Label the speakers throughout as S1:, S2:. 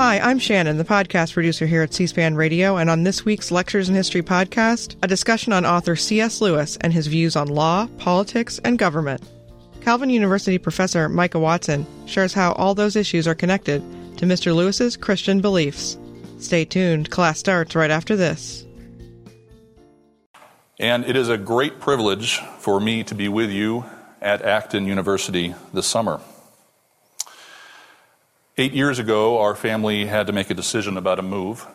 S1: Hi, I'm Shannon, the podcast producer here at C SPAN Radio, and on this week's Lectures in History podcast, a discussion on author C.S. Lewis and his views on law, politics, and government. Calvin University professor Micah Watson shares how all those issues are connected to Mr. Lewis's Christian beliefs. Stay tuned, class starts right after this.
S2: And it is a great privilege for me to be with you at Acton University this summer. Eight years ago, our family had to make a decision about a move,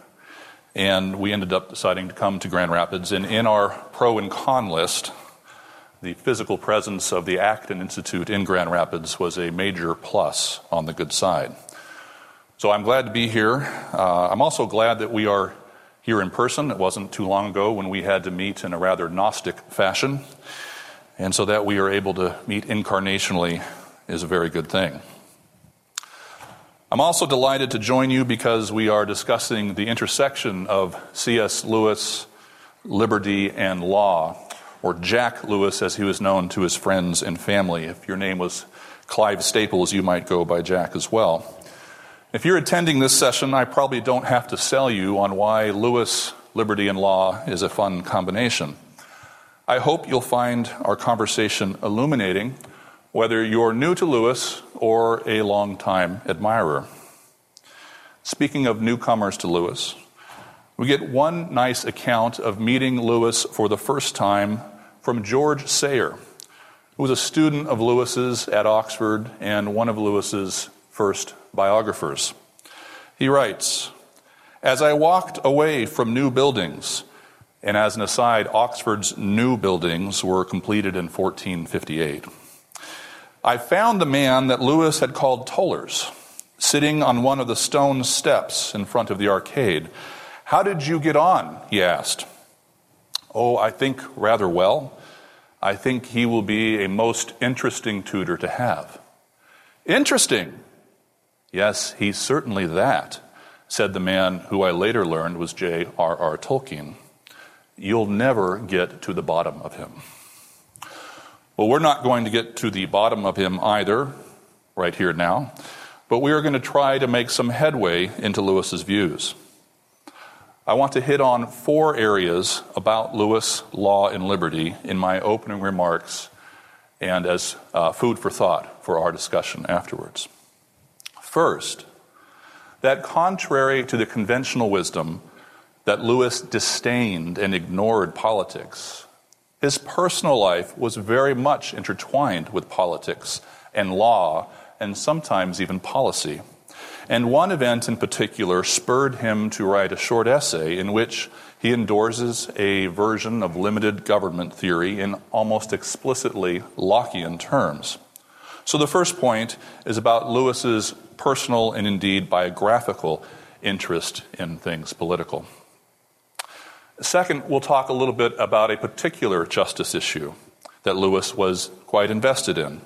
S2: and we ended up deciding to come to Grand Rapids. And in our pro and con list, the physical presence of the Acton Institute in Grand Rapids was a major plus on the good side. So I'm glad to be here. Uh, I'm also glad that we are here in person. It wasn't too long ago when we had to meet in a rather Gnostic fashion. And so that we are able to meet incarnationally is a very good thing. I'm also delighted to join you because we are discussing the intersection of C.S. Lewis, liberty, and law, or Jack Lewis as he was known to his friends and family. If your name was Clive Staples, you might go by Jack as well. If you're attending this session, I probably don't have to sell you on why Lewis, liberty, and law is a fun combination. I hope you'll find our conversation illuminating whether you're new to Lewis or a long-time admirer. Speaking of newcomers to Lewis, we get one nice account of meeting Lewis for the first time from George Sayer, who was a student of Lewis's at Oxford and one of Lewis's first biographers. He writes, As I walked away from new buildings, and as an aside, Oxford's new buildings were completed in 1458. I found the man that Lewis had called Tollers, sitting on one of the stone steps in front of the arcade. How did you get on? he asked. Oh, I think rather well. I think he will be a most interesting tutor to have. Interesting? Yes, he's certainly that, said the man who I later learned was J.R.R. Tolkien. You'll never get to the bottom of him. Well, we're not going to get to the bottom of him either, right here now, but we are going to try to make some headway into Lewis's views. I want to hit on four areas about Lewis, law, and liberty in my opening remarks and as uh, food for thought for our discussion afterwards. First, that contrary to the conventional wisdom that Lewis disdained and ignored politics, his personal life was very much intertwined with politics and law and sometimes even policy. And one event in particular spurred him to write a short essay in which he endorses a version of limited government theory in almost explicitly Lockean terms. So the first point is about Lewis's personal and indeed biographical interest in things political. Second, we'll talk a little bit about a particular justice issue that Lewis was quite invested in.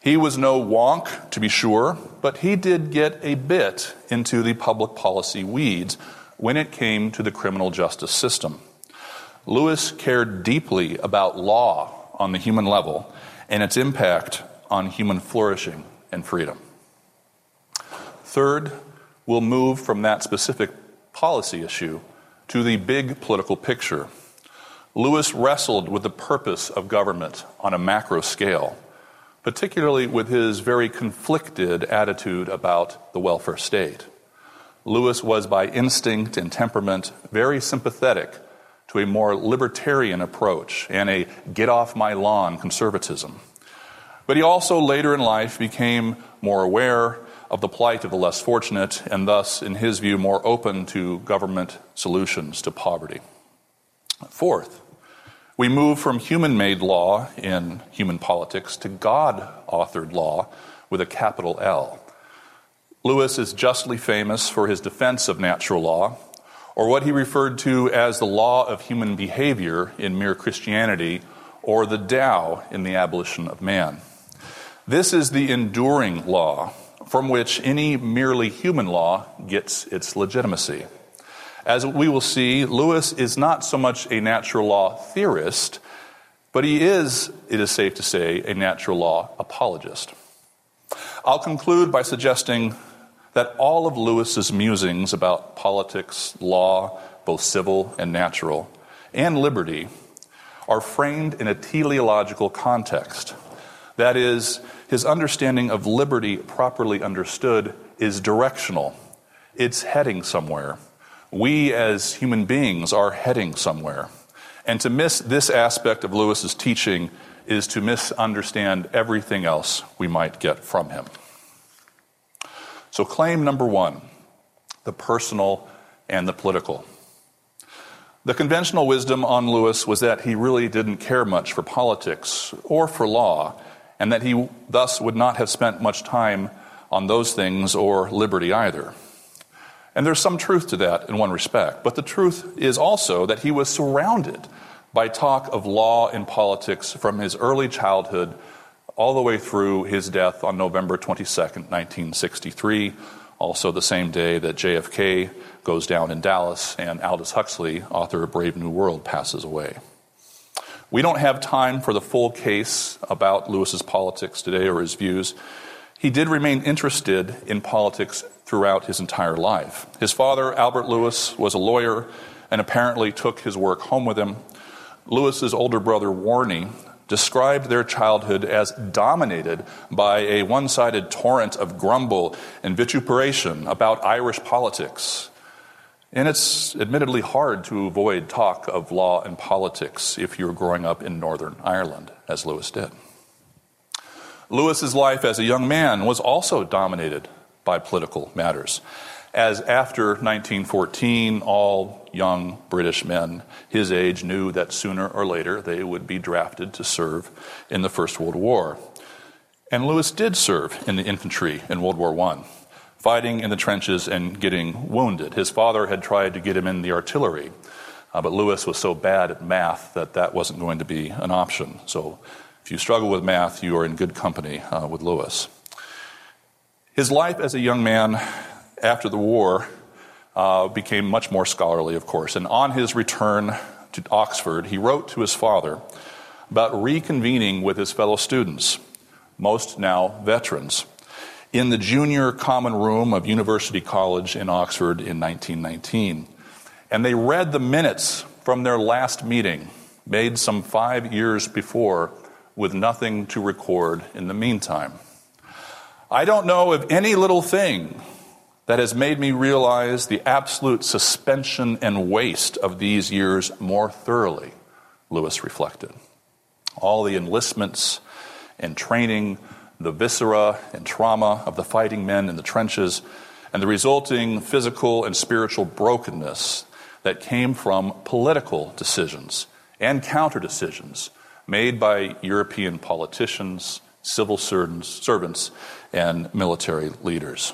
S2: He was no wonk, to be sure, but he did get a bit into the public policy weeds when it came to the criminal justice system. Lewis cared deeply about law on the human level and its impact on human flourishing and freedom. Third, we'll move from that specific policy issue to the big political picture. Lewis wrestled with the purpose of government on a macro scale, particularly with his very conflicted attitude about the welfare state. Lewis was by instinct and temperament very sympathetic to a more libertarian approach and a get off my lawn conservatism. But he also later in life became more aware of the plight of the less fortunate, and thus, in his view, more open to government solutions to poverty. Fourth, we move from human made law in human politics to God authored law with a capital L. Lewis is justly famous for his defense of natural law, or what he referred to as the law of human behavior in Mere Christianity, or the Tao in the abolition of man. This is the enduring law from which any merely human law gets its legitimacy. As we will see, Lewis is not so much a natural law theorist, but he is, it is safe to say, a natural law apologist. I'll conclude by suggesting that all of Lewis's musings about politics, law, both civil and natural, and liberty are framed in a teleological context. That is, his understanding of liberty properly understood is directional. It's heading somewhere. We as human beings are heading somewhere. And to miss this aspect of Lewis's teaching is to misunderstand everything else we might get from him. So, claim number one the personal and the political. The conventional wisdom on Lewis was that he really didn't care much for politics or for law, and that he thus would not have spent much time on those things or liberty either. And there's some truth to that in one respect, but the truth is also that he was surrounded by talk of law and politics from his early childhood all the way through his death on November 22nd, 1963, also the same day that JFK goes down in Dallas and Aldous Huxley, author of Brave New World, passes away. We don't have time for the full case about Lewis's politics today or his views. He did remain interested in politics throughout his entire life. His father, Albert Lewis, was a lawyer and apparently took his work home with him. Lewis's older brother, Warnie, described their childhood as dominated by a one sided torrent of grumble and vituperation about Irish politics. And it's admittedly hard to avoid talk of law and politics if you're growing up in Northern Ireland, as Lewis did. Lewis's life as a young man was also dominated by political matters as after 1914, all young British men his age knew that sooner or later they would be drafted to serve in the First World War. And Lewis did serve in the infantry in World War I, fighting in the trenches and getting wounded. His father had tried to get him in the artillery, uh, but Lewis was so bad at math that that wasn't going to be an option. So if you struggle with math, you are in good company uh, with Lewis. His life as a young man after the war, uh, became much more scholarly, of course. And on his return to Oxford, he wrote to his father about reconvening with his fellow students, most now veterans, in the junior common room of University College in Oxford in 1919. And they read the minutes from their last meeting, made some five years before, with nothing to record in the meantime. I don't know of any little thing that has made me realize the absolute suspension and waste of these years more thoroughly, Lewis reflected. All the enlistments and training, the viscera and trauma of the fighting men in the trenches, and the resulting physical and spiritual brokenness that came from political decisions and counter decisions made by European politicians, civil servants, and military leaders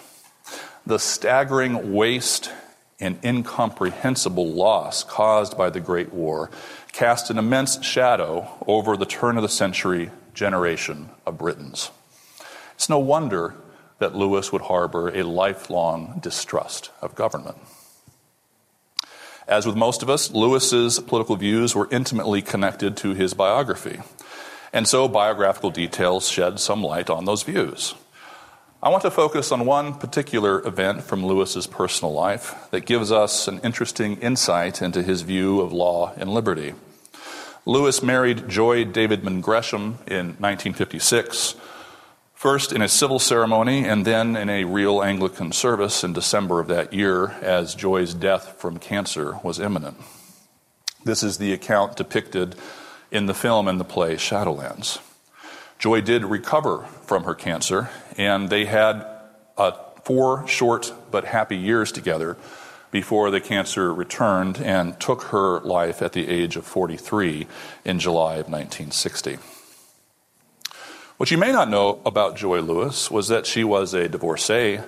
S2: the staggering waste and incomprehensible loss caused by the Great War cast an immense shadow over the turn of the century generation of Britons. It's no wonder that Lewis would harbor a lifelong distrust of government. As with most of us, Lewis's political views were intimately connected to his biography, and so biographical details shed some light on those views. I want to focus on one particular event from Lewis's personal life that gives us an interesting insight into his view of law and liberty. Lewis married Joy Davidman Gresham in 1956, first in a civil ceremony and then in a real Anglican service in December of that year as Joy's death from cancer was imminent. This is the account depicted in the film and the play Shadowlands. Joy did recover from her cancer, and they had uh, four short but happy years together before the cancer returned and took her life at the age of 43 in July of 1960. What you may not know about Joy Lewis was that she was a divorcee,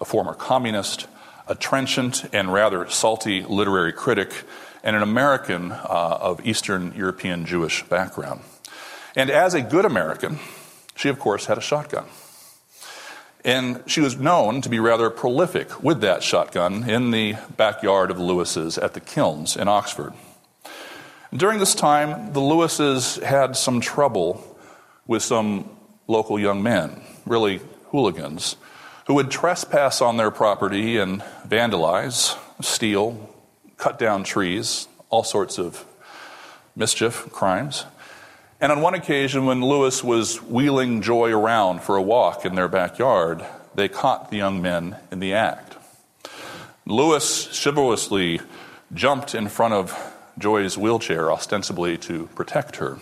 S2: a former communist, a trenchant and rather salty literary critic, and an American uh, of Eastern European Jewish background. And as a good American, she, of course, had a shotgun. And she was known to be rather prolific with that shotgun in the backyard of the Lewises at the Kilns in Oxford. During this time, the Lewises had some trouble with some local young men, really hooligans, who would trespass on their property and vandalize, steal, cut down trees, all sorts of mischief, crimes. And on one occasion, when Lewis was wheeling Joy around for a walk in their backyard, they caught the young men in the act. Lewis chivalrously jumped in front of Joy's wheelchair, ostensibly to protect her.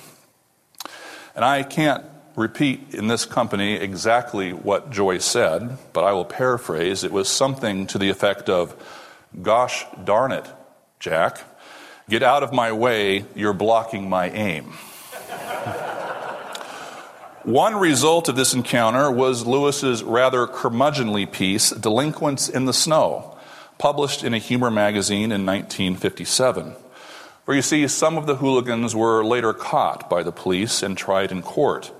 S2: And I can't repeat in this company exactly what Joy said, but I will paraphrase. It was something to the effect of, Gosh darn it, Jack, get out of my way, you're blocking my aim. One result of this encounter was Lewis's rather curmudgeonly piece, Delinquents in the Snow, published in a humor magazine in 1957. Where you see, some of the hooligans were later caught by the police and tried in court.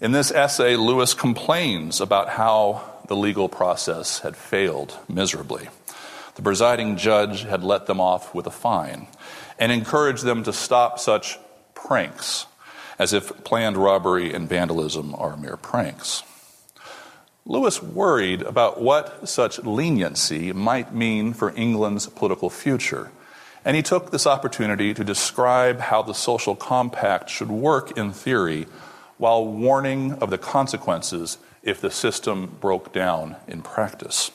S2: In this essay, Lewis complains about how the legal process had failed miserably. The presiding judge had let them off with a fine and encouraged them to stop such pranks, as if planned robbery and vandalism are mere pranks. Lewis worried about what such leniency might mean for England's political future and he took this opportunity to describe how the social compact should work in theory while warning of the consequences if the system broke down in practice.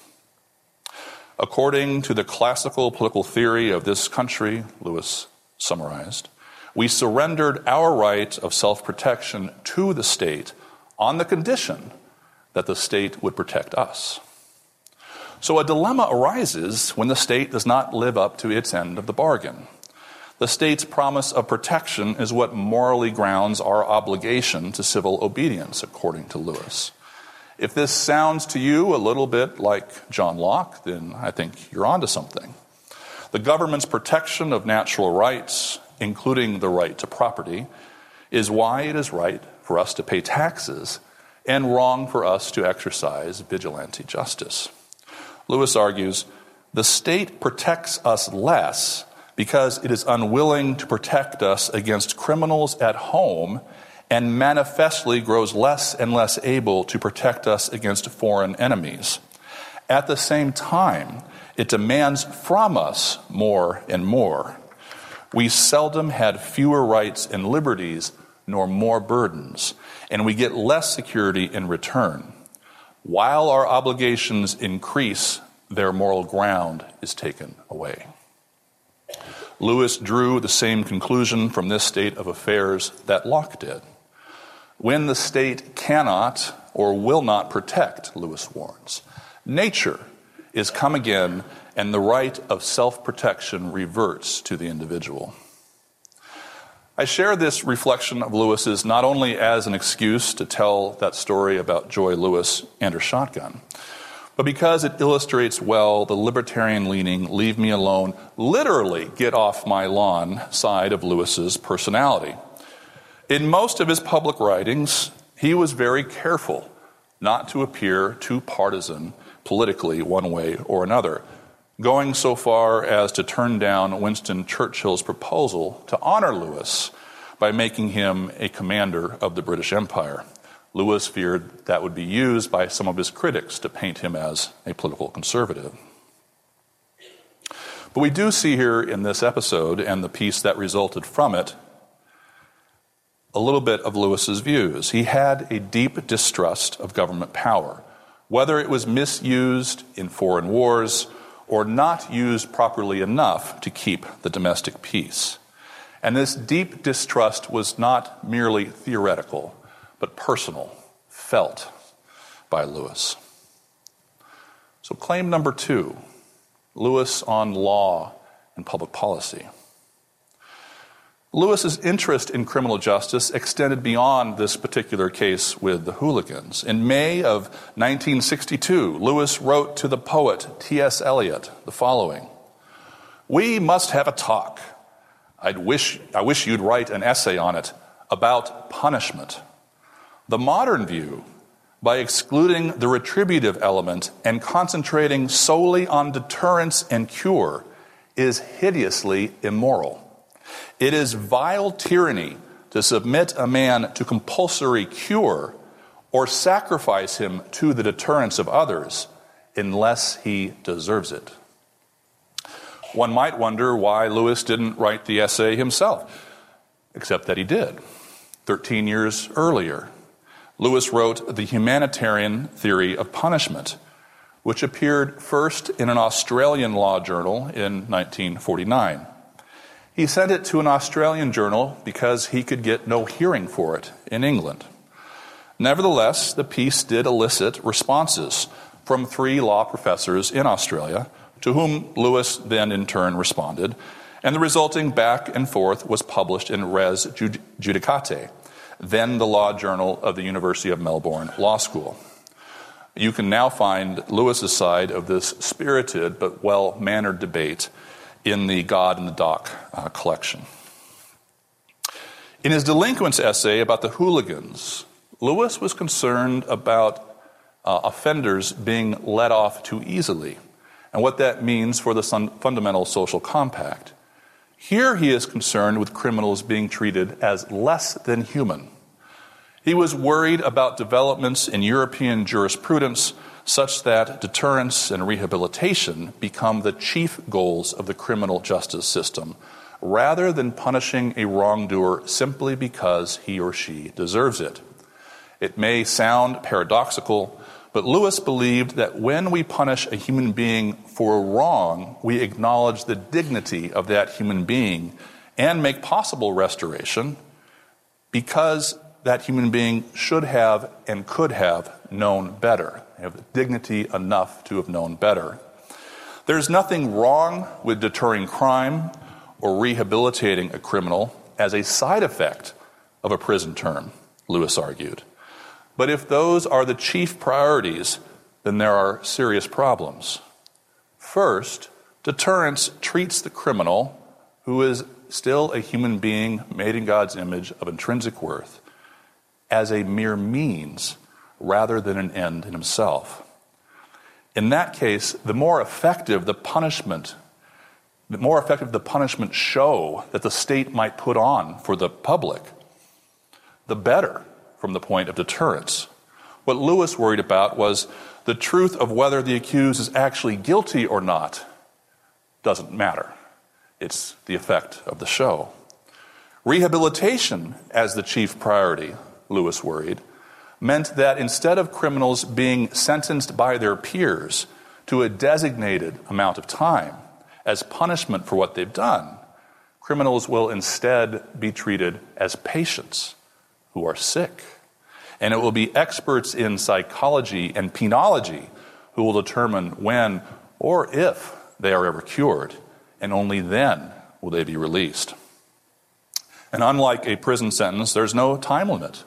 S2: According to the classical political theory of this country, Lewis summarized, we surrendered our right of self protection to the state on the condition that the state would protect us. So a dilemma arises when the state does not live up to its end of the bargain. The state's promise of protection is what morally grounds our obligation to civil obedience, according to Lewis. If this sounds to you a little bit like John Locke, then I think you're onto something. The government's protection of natural rights, including the right to property, is why it is right for us to pay taxes and wrong for us to exercise vigilante justice. Lewis argues the state protects us less because it is unwilling to protect us against criminals at home and manifestly grows less and less able to protect us against foreign enemies. At the same time, it demands from us more and more. We seldom had fewer rights and liberties nor more burdens, and we get less security in return. While our obligations increase, their moral ground is taken away. Lewis drew the same conclusion from this state of affairs that Locke did. When the state cannot or will not protect, Lewis warns, nature is come again and the right of self protection reverts to the individual. I share this reflection of Lewis's not only as an excuse to tell that story about Joy Lewis and her shotgun, but because it illustrates well the libertarian leaning, leave me alone, literally get off my lawn side of Lewis's personality. In most of his public writings, he was very careful not to appear too partisan politically one way or another, going so far as to turn down Winston Churchill's proposal to honor Lewis by making him a commander of the British Empire. Lewis feared that would be used by some of his critics to paint him as a political conservative. But we do see here in this episode and the piece that resulted from it a little bit of Lewis's views. He had a deep distrust of government power, whether it was misused in foreign wars or not used properly enough to keep the domestic peace. And this deep distrust was not merely theoretical, but personal, felt by Lewis. So, claim number two Lewis on law and public policy. Lewis's interest in criminal justice extended beyond this particular case with the hooligans. In May of 1962, Lewis wrote to the poet T.S. Eliot the following We must have a talk. I'd wish, I wish you'd write an essay on it about punishment. The modern view, by excluding the retributive element and concentrating solely on deterrence and cure, is hideously immoral. It is vile tyranny to submit a man to compulsory cure or sacrifice him to the deterrence of others unless he deserves it. One might wonder why Lewis didn't write the essay himself, except that he did. Thirteen years earlier, Lewis wrote The Humanitarian Theory of Punishment, which appeared first in an Australian law journal in 1949. He sent it to an Australian journal because he could get no hearing for it in England. Nevertheless, the piece did elicit responses from three law professors in Australia, to whom Lewis then in turn responded, and the resulting back and forth was published in Res Judicatae, then the law journal of the University of Melbourne Law School. You can now find Lewis's side of this spirited but well mannered debate in the God in the Dock uh, collection. In his delinquents essay about the hooligans, Lewis was concerned about uh, offenders being let off too easily and what that means for the fundamental social compact. Here he is concerned with criminals being treated as less than human. He was worried about developments in European jurisprudence such that deterrence and rehabilitation become the chief goals of the criminal justice system, rather than punishing a wrongdoer simply because he or she deserves it. It may sound paradoxical, but Lewis believed that when we punish a human being for a wrong, we acknowledge the dignity of that human being and make possible restoration because that human being should have and could have known better. Have dignity enough to have known better. There's nothing wrong with deterring crime or rehabilitating a criminal as a side effect of a prison term, Lewis argued. But if those are the chief priorities, then there are serious problems. First, deterrence treats the criminal, who is still a human being made in God's image of intrinsic worth, as a mere means rather than an end in himself. In that case, the more effective the punishment, the more effective the punishment show that the state might put on for the public, the better from the point of deterrence. What Lewis worried about was the truth of whether the accused is actually guilty or not doesn't matter. It's the effect of the show. Rehabilitation as the chief priority, Lewis worried, meant that instead of criminals being sentenced by their peers to a designated amount of time as punishment for what they've done, criminals will instead be treated as patients who are sick. And it will be experts in psychology and penology who will determine when or if they are ever cured, and only then will they be released. And unlike a prison sentence, there's no time limit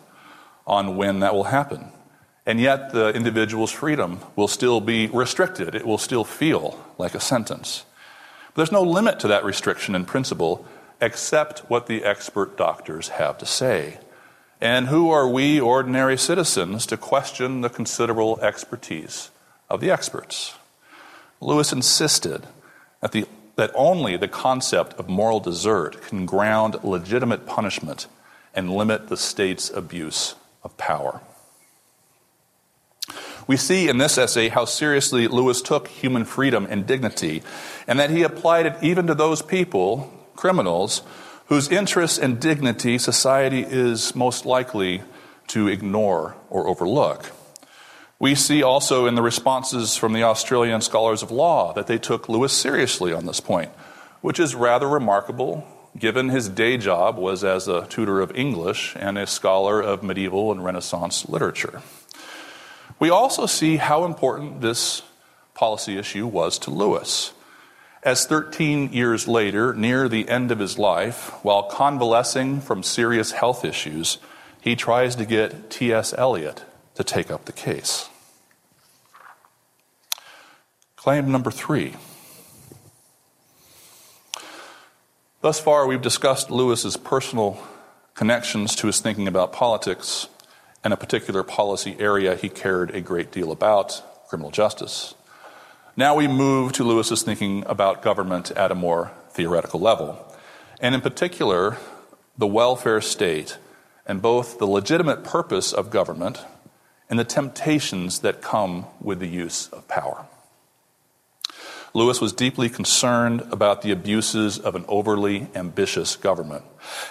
S2: on when that will happen. And yet, the individual's freedom will still be restricted. It will still feel like a sentence. But there's no limit to that restriction in principle except what the expert doctors have to say. And who are we, ordinary citizens, to question the considerable expertise of the experts? Lewis insisted that, the, that only the concept of moral desert can ground legitimate punishment and limit the state's abuse of power. We see in this essay how seriously Lewis took human freedom and dignity, and that he applied it even to those people, criminals, whose interests and dignity society is most likely to ignore or overlook. We see also in the responses from the Australian scholars of law that they took Lewis seriously on this point, which is rather remarkable given his day job was as a tutor of English and a scholar of medieval and Renaissance literature. We also see how important this policy issue was to Lewis. As 13 years later, near the end of his life, while convalescing from serious health issues, he tries to get T.S. Eliot to take up the case. Claim number three. Thus far, we've discussed Lewis's personal connections to his thinking about politics and a particular policy area he cared a great deal about criminal justice. Now we move to Lewis's thinking about government at a more theoretical level, and in particular, the welfare state and both the legitimate purpose of government and the temptations that come with the use of power. Lewis was deeply concerned about the abuses of an overly ambitious government.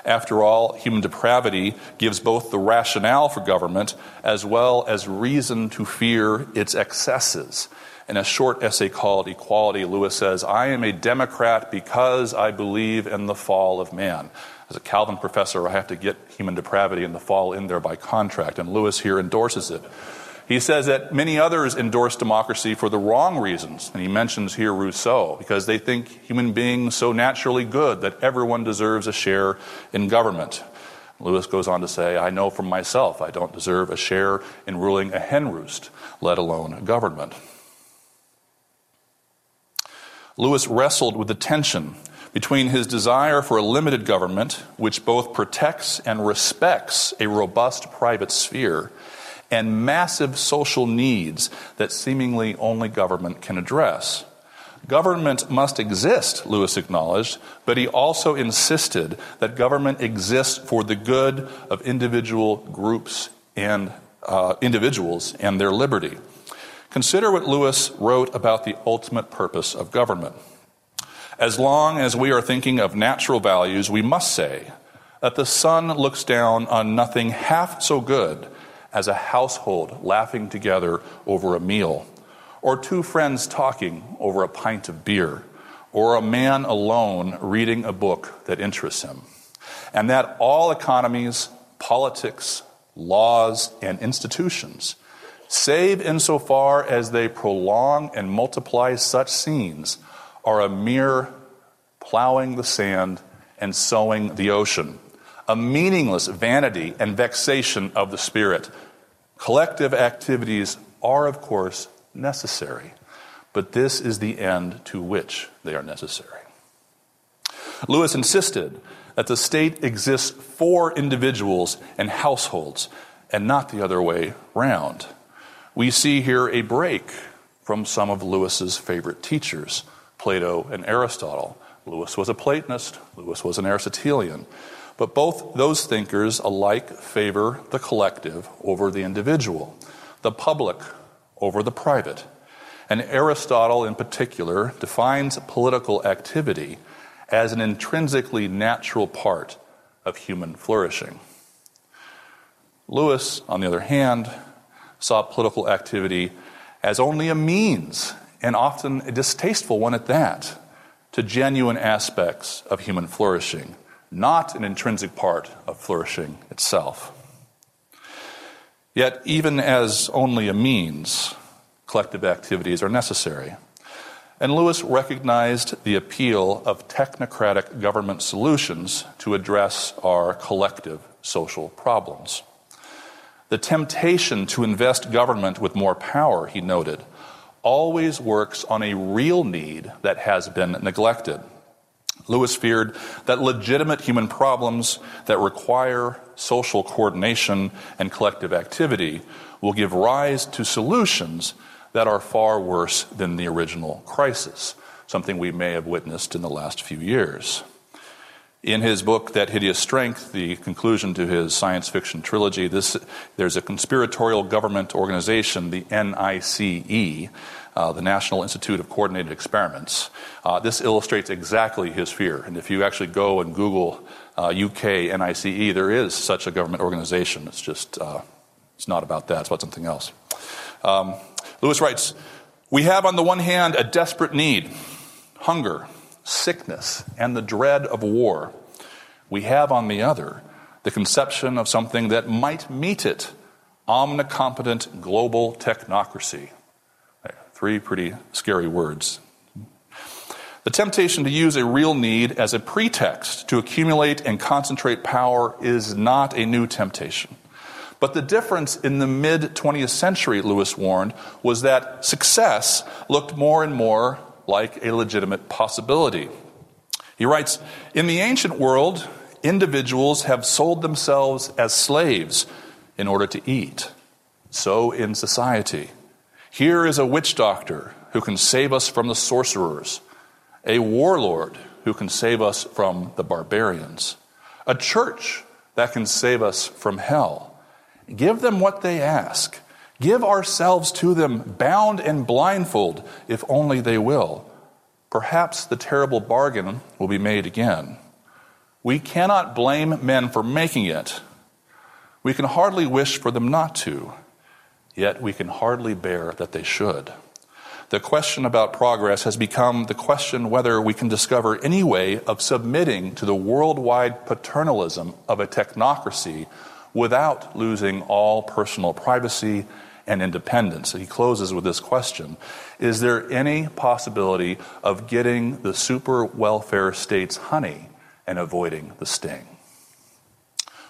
S2: After all, human depravity gives both the rationale for government as well as reason to fear its excesses. In a short essay called Equality, Lewis says, I am a Democrat because I believe in the fall of man. As a Calvin professor, I have to get human depravity and the fall in there by contract, and Lewis here endorses it. He says that many others endorse democracy for the wrong reasons, and he mentions here Rousseau, because they think human beings so naturally good that everyone deserves a share in government. Lewis goes on to say, I know from myself I don't deserve a share in ruling a hen roost, let alone a government. Lewis wrestled with the tension between his desire for a limited government, which both protects and respects a robust private sphere, and massive social needs that seemingly only government can address. Government must exist, Lewis acknowledged, but he also insisted that government exists for the good of individual groups and uh, individuals and their liberty. Consider what Lewis wrote about the ultimate purpose of government. As long as we are thinking of natural values, we must say that the sun looks down on nothing half so good as a household laughing together over a meal, or two friends talking over a pint of beer, or a man alone reading a book that interests him. And that all economies, politics, laws, and institutions, save insofar as they prolong and multiply such scenes, are a mere plowing the sand and sowing the ocean a meaningless vanity and vexation of the spirit. Collective activities are, of course, necessary, but this is the end to which they are necessary. Lewis insisted that the state exists for individuals and households and not the other way round. We see here a break from some of Lewis's favorite teachers, Plato and Aristotle. Lewis was a Platonist, Lewis was an Aristotelian. But both those thinkers alike favor the collective over the individual, the public over the private. And Aristotle, in particular, defines political activity as an intrinsically natural part of human flourishing. Lewis, on the other hand, saw political activity as only a means, and often a distasteful one at that, to genuine aspects of human flourishing not an intrinsic part of flourishing itself. Yet, even as only a means, collective activities are necessary. And Lewis recognized the appeal of technocratic government solutions to address our collective social problems. The temptation to invest government with more power, he noted, always works on a real need that has been neglected. Lewis feared that legitimate human problems that require social coordination and collective activity will give rise to solutions that are far worse than the original crisis, something we may have witnessed in the last few years. In his book, That Hideous Strength, the conclusion to his science fiction trilogy, this, there's a conspiratorial government organization, the NICE, uh, the National Institute of Coordinated Experiments. Uh, this illustrates exactly his fear. And if you actually go and Google uh, UK NICE, there is such a government organization. It's just, uh, it's not about that, it's about something else. Um, Lewis writes We have, on the one hand, a desperate need hunger, sickness, and the dread of war. We have, on the other, the conception of something that might meet it omnicompetent global technocracy. Three pretty scary words. The temptation to use a real need as a pretext to accumulate and concentrate power is not a new temptation. But the difference in the mid 20th century, Lewis warned, was that success looked more and more like a legitimate possibility. He writes In the ancient world, individuals have sold themselves as slaves in order to eat. So in society. Here is a witch doctor who can save us from the sorcerers, a warlord who can save us from the barbarians, a church that can save us from hell. Give them what they ask. Give ourselves to them, bound and blindfold, if only they will. Perhaps the terrible bargain will be made again. We cannot blame men for making it. We can hardly wish for them not to, yet we can hardly bear that they should. The question about progress has become the question whether we can discover any way of submitting to the worldwide paternalism of a technocracy without losing all personal privacy and independence. He closes with this question Is there any possibility of getting the super welfare state's honey and avoiding the sting?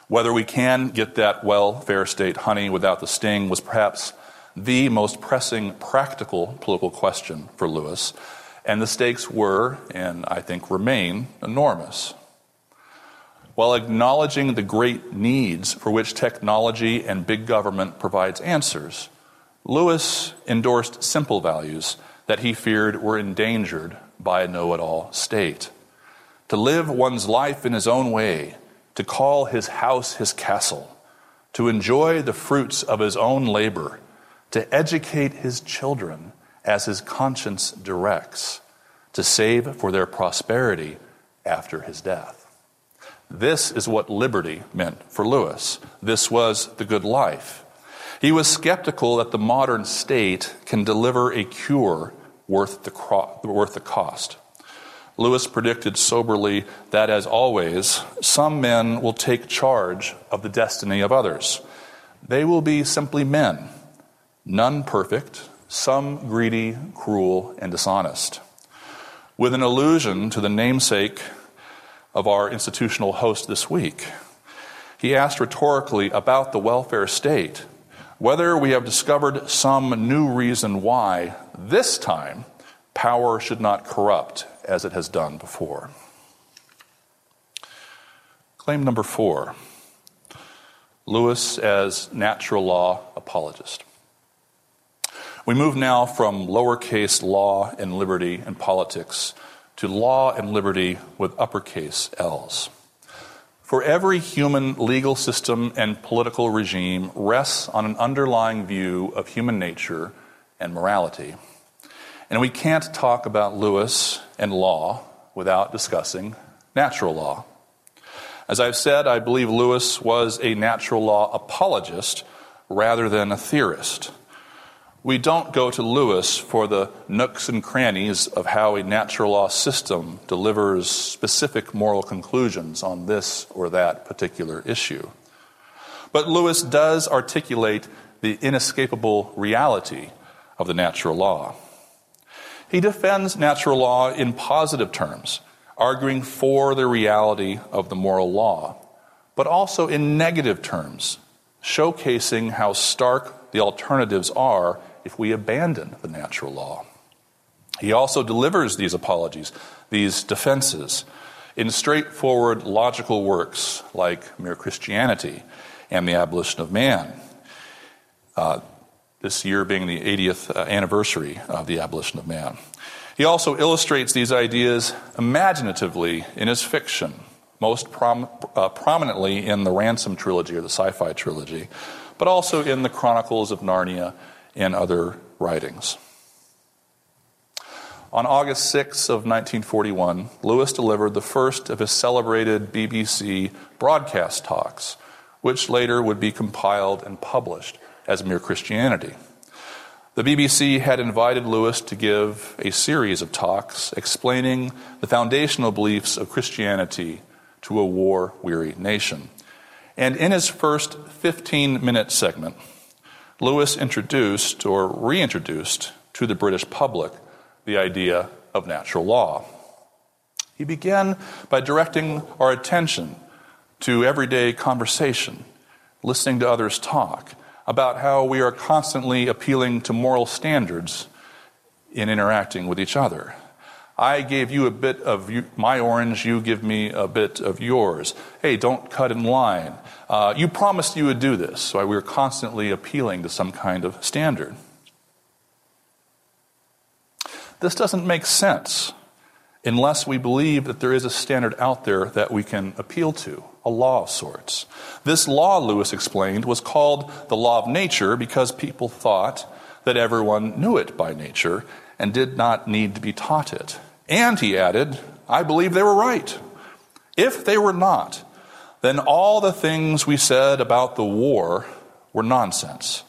S2: Whether we can get that welfare state honey without the sting was perhaps the most pressing practical political question for Lewis, and the stakes were, and I think remain, enormous. While acknowledging the great needs for which technology and big government provides answers, Lewis endorsed simple values that he feared were endangered by a know it all state. To live one's life in his own way, to call his house his castle, to enjoy the fruits of his own labor, to educate his children as his conscience directs, to save for their prosperity after his death. This is what liberty meant for Lewis. This was the good life. He was skeptical that the modern state can deliver a cure worth the, worth the cost. Lewis predicted soberly that, as always, some men will take charge of the destiny of others. They will be simply men, none perfect, some greedy, cruel, and dishonest. With an allusion to the namesake of our institutional host this week, he asked rhetorically about the welfare state whether we have discovered some new reason why this time power should not corrupt as it has done before. Claim number four Lewis as natural law apologist. We move now from lowercase law and liberty and politics to law and liberty with uppercase L's. For every human legal system and political regime rests on an underlying view of human nature and morality. And we can't talk about Lewis and law without discussing natural law. As I've said, I believe Lewis was a natural law apologist rather than a theorist. We don't go to Lewis for the nooks and crannies of how a natural law system delivers specific moral conclusions on this or that particular issue. But Lewis does articulate the inescapable reality of the natural law. He defends natural law in positive terms, arguing for the reality of the moral law, but also in negative terms, showcasing how stark the alternatives are if we abandon the natural law. He also delivers these apologies, these defenses, in straightforward logical works like Mere Christianity and The Abolition of Man. Uh, this year being the 80th uh, anniversary of the abolition of man. He also illustrates these ideas imaginatively in his fiction, most prom- uh, prominently in the Ransom trilogy or the sci fi trilogy, but also in the Chronicles of Narnia and other writings. On August 6 of 1941, Lewis delivered the first of his celebrated BBC broadcast talks, which later would be compiled and published as Mere Christianity. The BBC had invited Lewis to give a series of talks explaining the foundational beliefs of Christianity to a war weary nation. And in his first 15 minute segment, Lewis introduced or reintroduced to the British public the idea of natural law. He began by directing our attention to everyday conversation, listening to others talk about how we are constantly appealing to moral standards in interacting with each other. I gave you a bit of my orange, you give me a bit of yours. Hey, don't cut in line. Uh, you promised you would do this. So we are constantly appealing to some kind of standard. This doesn't make sense unless we believe that there is a standard out there that we can appeal to. A law of sorts. This law, Lewis explained, was called the law of nature because people thought that everyone knew it by nature and did not need to be taught it. And he added, I believe they were right. If they were not, then all the things we said about the war were nonsense.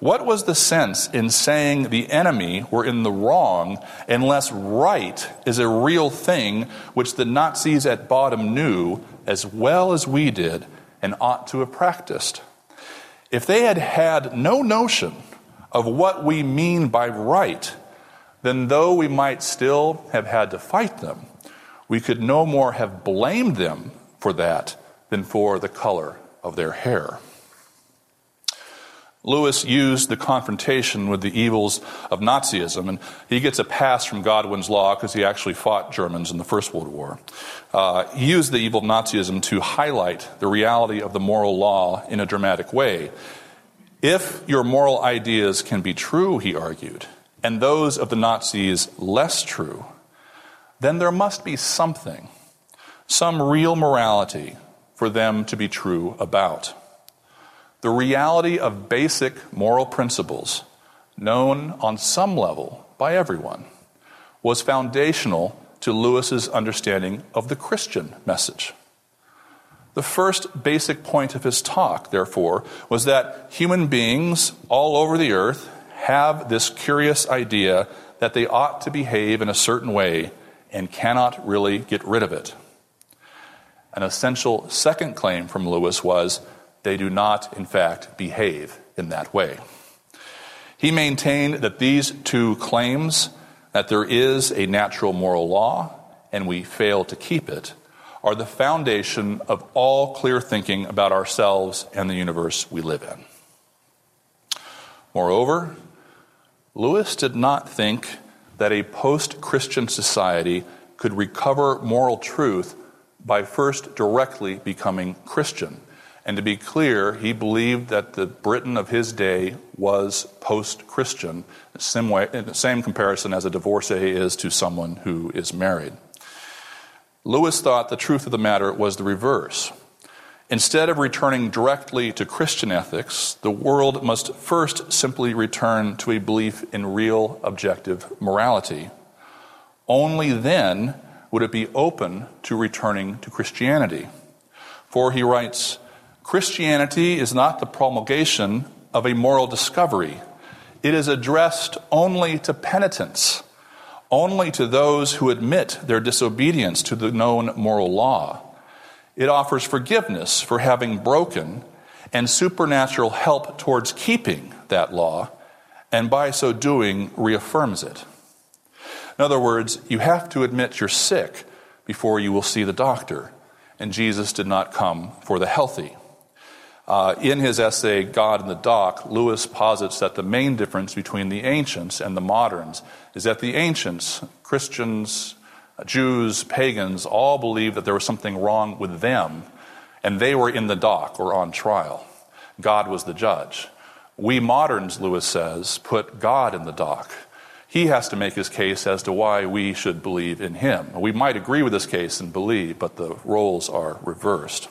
S2: What was the sense in saying the enemy were in the wrong unless right is a real thing which the Nazis at bottom knew as well as we did and ought to have practiced? If they had had no notion of what we mean by right, then though we might still have had to fight them, we could no more have blamed them for that than for the color of their hair. Lewis used the confrontation with the evils of Nazism, and he gets a pass from Godwin's law because he actually fought Germans in the First World War. Uh, he used the evil of Nazism to highlight the reality of the moral law in a dramatic way. If your moral ideas can be true, he argued, and those of the Nazis less true, then there must be something, some real morality for them to be true about. The reality of basic moral principles, known on some level by everyone, was foundational to Lewis's understanding of the Christian message. The first basic point of his talk, therefore, was that human beings all over the earth have this curious idea that they ought to behave in a certain way and cannot really get rid of it. An essential second claim from Lewis was they do not, in fact, behave in that way. He maintained that these two claims, that there is a natural moral law and we fail to keep it, are the foundation of all clear thinking about ourselves and the universe we live in. Moreover, Lewis did not think that a post Christian society could recover moral truth by first directly becoming Christian. And to be clear, he believed that the Britain of his day was post Christian, the same comparison as a divorcee is to someone who is married. Lewis thought the truth of the matter was the reverse. Instead of returning directly to Christian ethics, the world must first simply return to a belief in real objective morality. Only then would it be open to returning to Christianity. For he writes, Christianity is not the promulgation of a moral discovery. It is addressed only to penitents, only to those who admit their disobedience to the known moral law. It offers forgiveness for having broken and supernatural help towards keeping that law, and by so doing, reaffirms it. In other words, you have to admit you're sick before you will see the doctor, and Jesus did not come for the healthy. Uh, in his essay, God in the Dock, Lewis posits that the main difference between the ancients and the moderns is that the ancients, Christians, Jews, pagans, all believed that there was something wrong with them, and they were in the dock or on trial. God was the judge. We moderns, Lewis says, put God in the dock. He has to make his case as to why we should believe in him. We might agree with this case and believe, but the roles are reversed.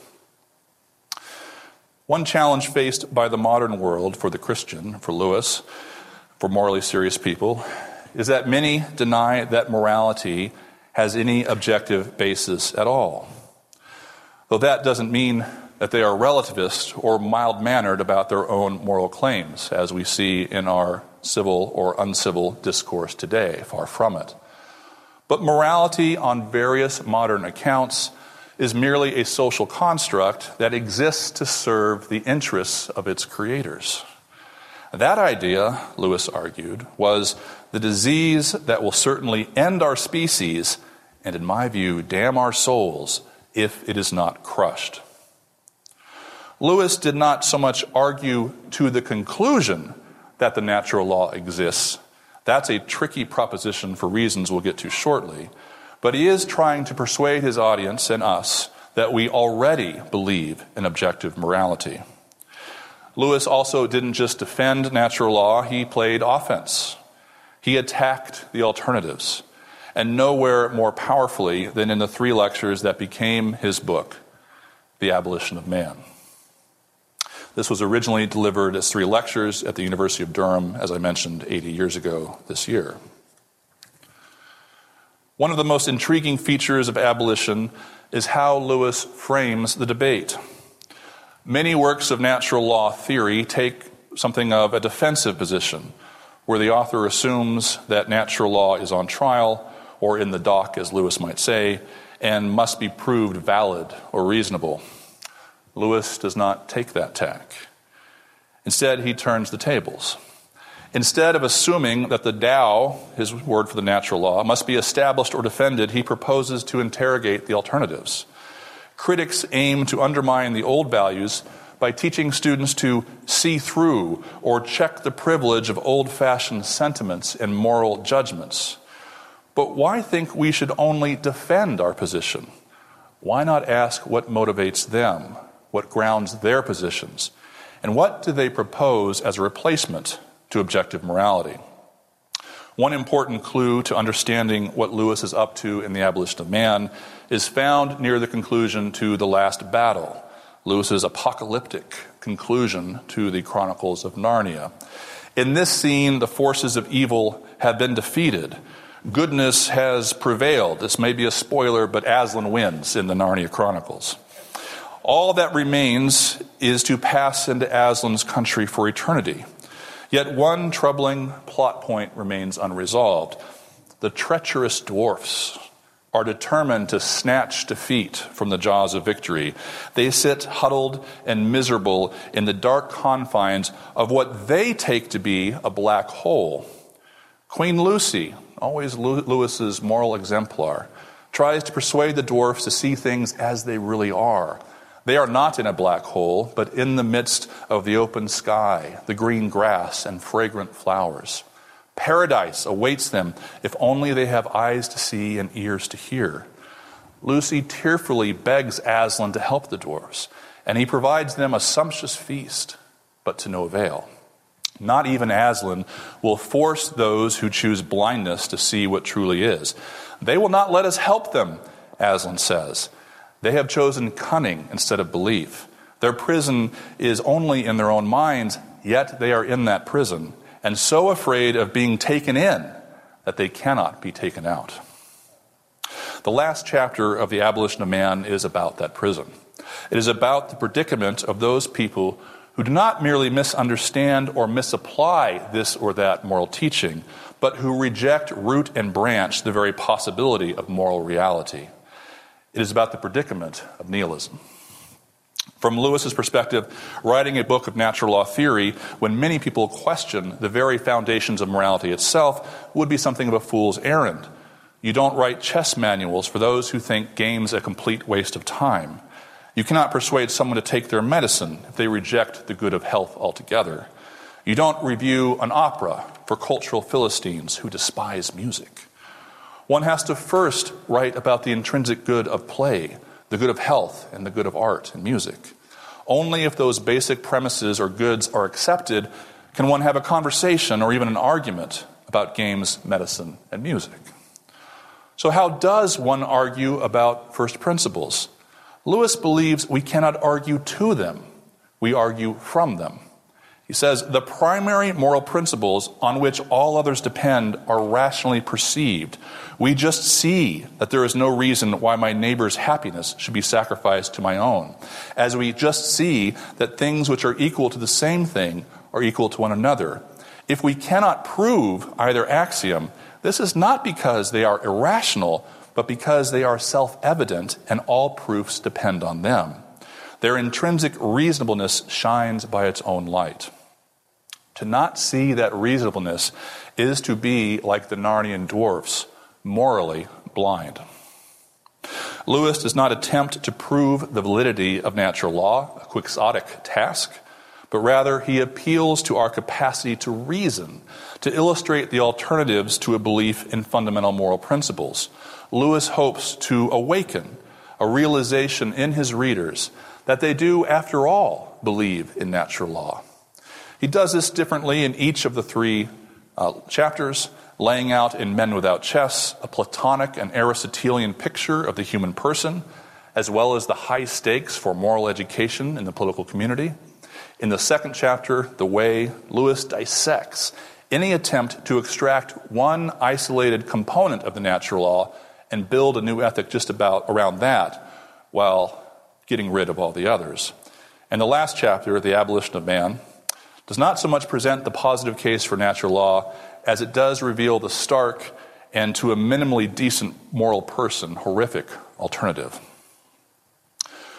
S2: One challenge faced by the modern world for the Christian, for Lewis, for morally serious people, is that many deny that morality has any objective basis at all. Though that doesn't mean that they are relativist or mild mannered about their own moral claims, as we see in our civil or uncivil discourse today. Far from it. But morality, on various modern accounts, is merely a social construct that exists to serve the interests of its creators. That idea, Lewis argued, was the disease that will certainly end our species and, in my view, damn our souls if it is not crushed. Lewis did not so much argue to the conclusion that the natural law exists. That's a tricky proposition for reasons we'll get to shortly. But he is trying to persuade his audience and us that we already believe in objective morality. Lewis also didn't just defend natural law, he played offense. He attacked the alternatives, and nowhere more powerfully than in the three lectures that became his book the abolition of man. This was originally delivered as three lectures at the University of Durham, as I mentioned, 80 years ago this year. One of the most intriguing features of abolition is how Lewis frames the debate. Many works of natural law theory take something of a defensive position, where the author assumes that natural law is on trial, or in the dock, as Lewis might say, and must be proved valid or reasonable. Lewis does not take that tack. Instead, he turns the tables. Instead of assuming that the Tao, his word for the natural law, must be established or defended, he proposes to interrogate the alternatives. Critics aim to undermine the old values by teaching students to see through or check the privilege of old fashioned sentiments and moral judgments. But why think we should only defend our position? Why not ask what motivates them, what grounds their positions, and what do they propose as a replacement to objective morality. One important clue to understanding what Lewis is up to in The Abolition of Man is found near the conclusion to The Last Battle, Lewis's apocalyptic conclusion to the Chronicles of Narnia. In this scene, the forces of evil have been defeated. Goodness has prevailed. This may be a spoiler, but Aslan wins in the Narnia Chronicles. All that remains is to pass into Aslan's country for eternity. Yet one troubling plot point remains unresolved. The treacherous dwarfs are determined to snatch defeat from the jaws of victory. They sit huddled and miserable in the dark confines of what they take to be a black hole. Queen Lucy, always Lewis's moral exemplar, tries to persuade the dwarfs to see things as they really are they are not in a black hole, but in the midst of the open sky, the green grass, and fragrant flowers. Paradise awaits them if only they have eyes to see and ears to hear. Lucy tearfully begs Aslan to help the dwarfs, and he provides them a sumptuous feast, but to no avail. Not even Aslan will force those who choose blindness to see what truly is. They will not let us help them, Aslan says. They have chosen cunning instead of belief. Their prison is only in their own minds, yet they are in that prison, and so afraid of being taken in that they cannot be taken out. The last chapter of The Abolition of Man is about that prison. It is about the predicament of those people who do not merely misunderstand or misapply this or that moral teaching, but who reject root and branch the very possibility of moral reality. It is about the predicament of nihilism. From Lewis's perspective, writing a book of natural law theory when many people question the very foundations of morality itself would be something of a fool's errand. You don't write chess manuals for those who think games a complete waste of time. You cannot persuade someone to take their medicine if they reject the good of health altogether. You don't review an opera for cultural Philistines who despise music. One has to first write about the intrinsic good of play, the good of health, and the good of art and music. Only if those basic premises or goods are accepted can one have a conversation or even an argument about games, medicine, and music. So, how does one argue about first principles? Lewis believes we cannot argue to them, we argue from them. He says the primary moral principles on which all others depend are rationally perceived. We just see that there is no reason why my neighbor's happiness should be sacrificed to my own. As we just see that things which are equal to the same thing are equal to one another. If we cannot prove either axiom, this is not because they are irrational, but because they are self evident and all proofs depend on them. Their intrinsic reasonableness shines by its own light. To not see that reasonableness is to be like the Narnian dwarfs, morally blind. Lewis does not attempt to prove the validity of natural law, a quixotic task, but rather he appeals to our capacity to reason, to illustrate the alternatives to a belief in fundamental moral principles. Lewis hopes to awaken a realization in his readers that they do, after all, believe in natural law. He does this differently in each of the three uh, chapters, laying out in Men Without Chests a Platonic and Aristotelian picture of the human person, as well as the high stakes for moral education in the political community. In the second chapter, The Way, Lewis dissects any attempt to extract one isolated component of the natural law and build a new ethic just about around that while getting rid of all the others. And the last chapter, The Abolition of Man, does not so much present the positive case for natural law as it does reveal the stark and to a minimally decent moral person horrific alternative.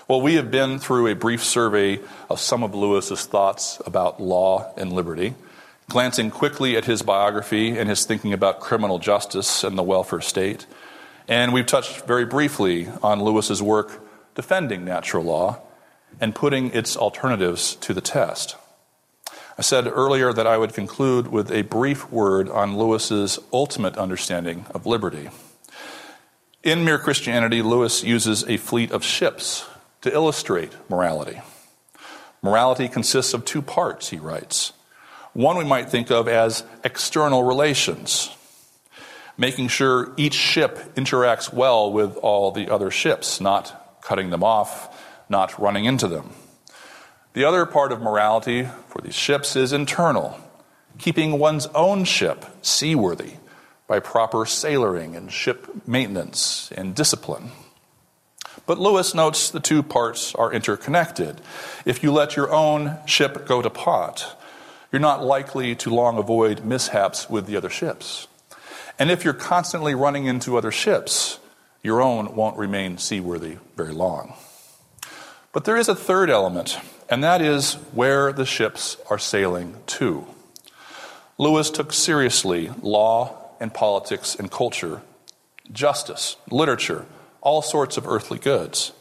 S2: Well, we have been through a brief survey of some of Lewis's thoughts about law and liberty, glancing quickly at his biography and his thinking about criminal justice and the welfare state. And we've touched very briefly on Lewis's work defending natural law and putting its alternatives to the test. I said earlier that I would conclude with a brief word on Lewis's ultimate understanding of liberty. In Mere Christianity, Lewis uses a fleet of ships to illustrate morality. Morality consists of two parts, he writes. One we might think of as external relations, making sure each ship interacts well with all the other ships, not cutting them off, not running into them. The other part of morality for these ships is internal, keeping one's own ship seaworthy by proper sailoring and ship maintenance and discipline. But Lewis notes the two parts are interconnected. If you let your own ship go to pot, you're not likely to long avoid mishaps with the other ships. And if you're constantly running into other ships, your own won't remain seaworthy very long. But there is a third element, and that is where the ships are sailing to. Lewis took seriously law and politics and culture, justice, literature, all sorts of earthly goods.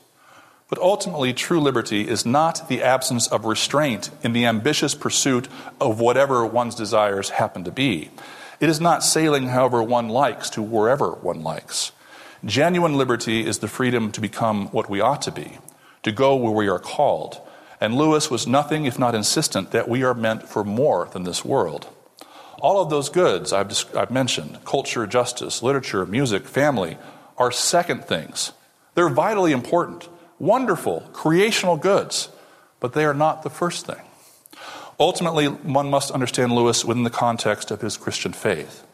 S2: But ultimately, true liberty is not the absence of restraint in the ambitious pursuit of whatever one's desires happen to be. It is not sailing however one likes to wherever one likes. Genuine liberty is the freedom to become what we ought to be, to go where we are called. And Lewis was nothing if not insistent that we are meant for more than this world. All of those goods I've, I've mentioned culture, justice, literature, music, family are second things. They're vitally important, wonderful, creational goods, but they are not the first thing. Ultimately, one must understand Lewis within the context of his Christian faith.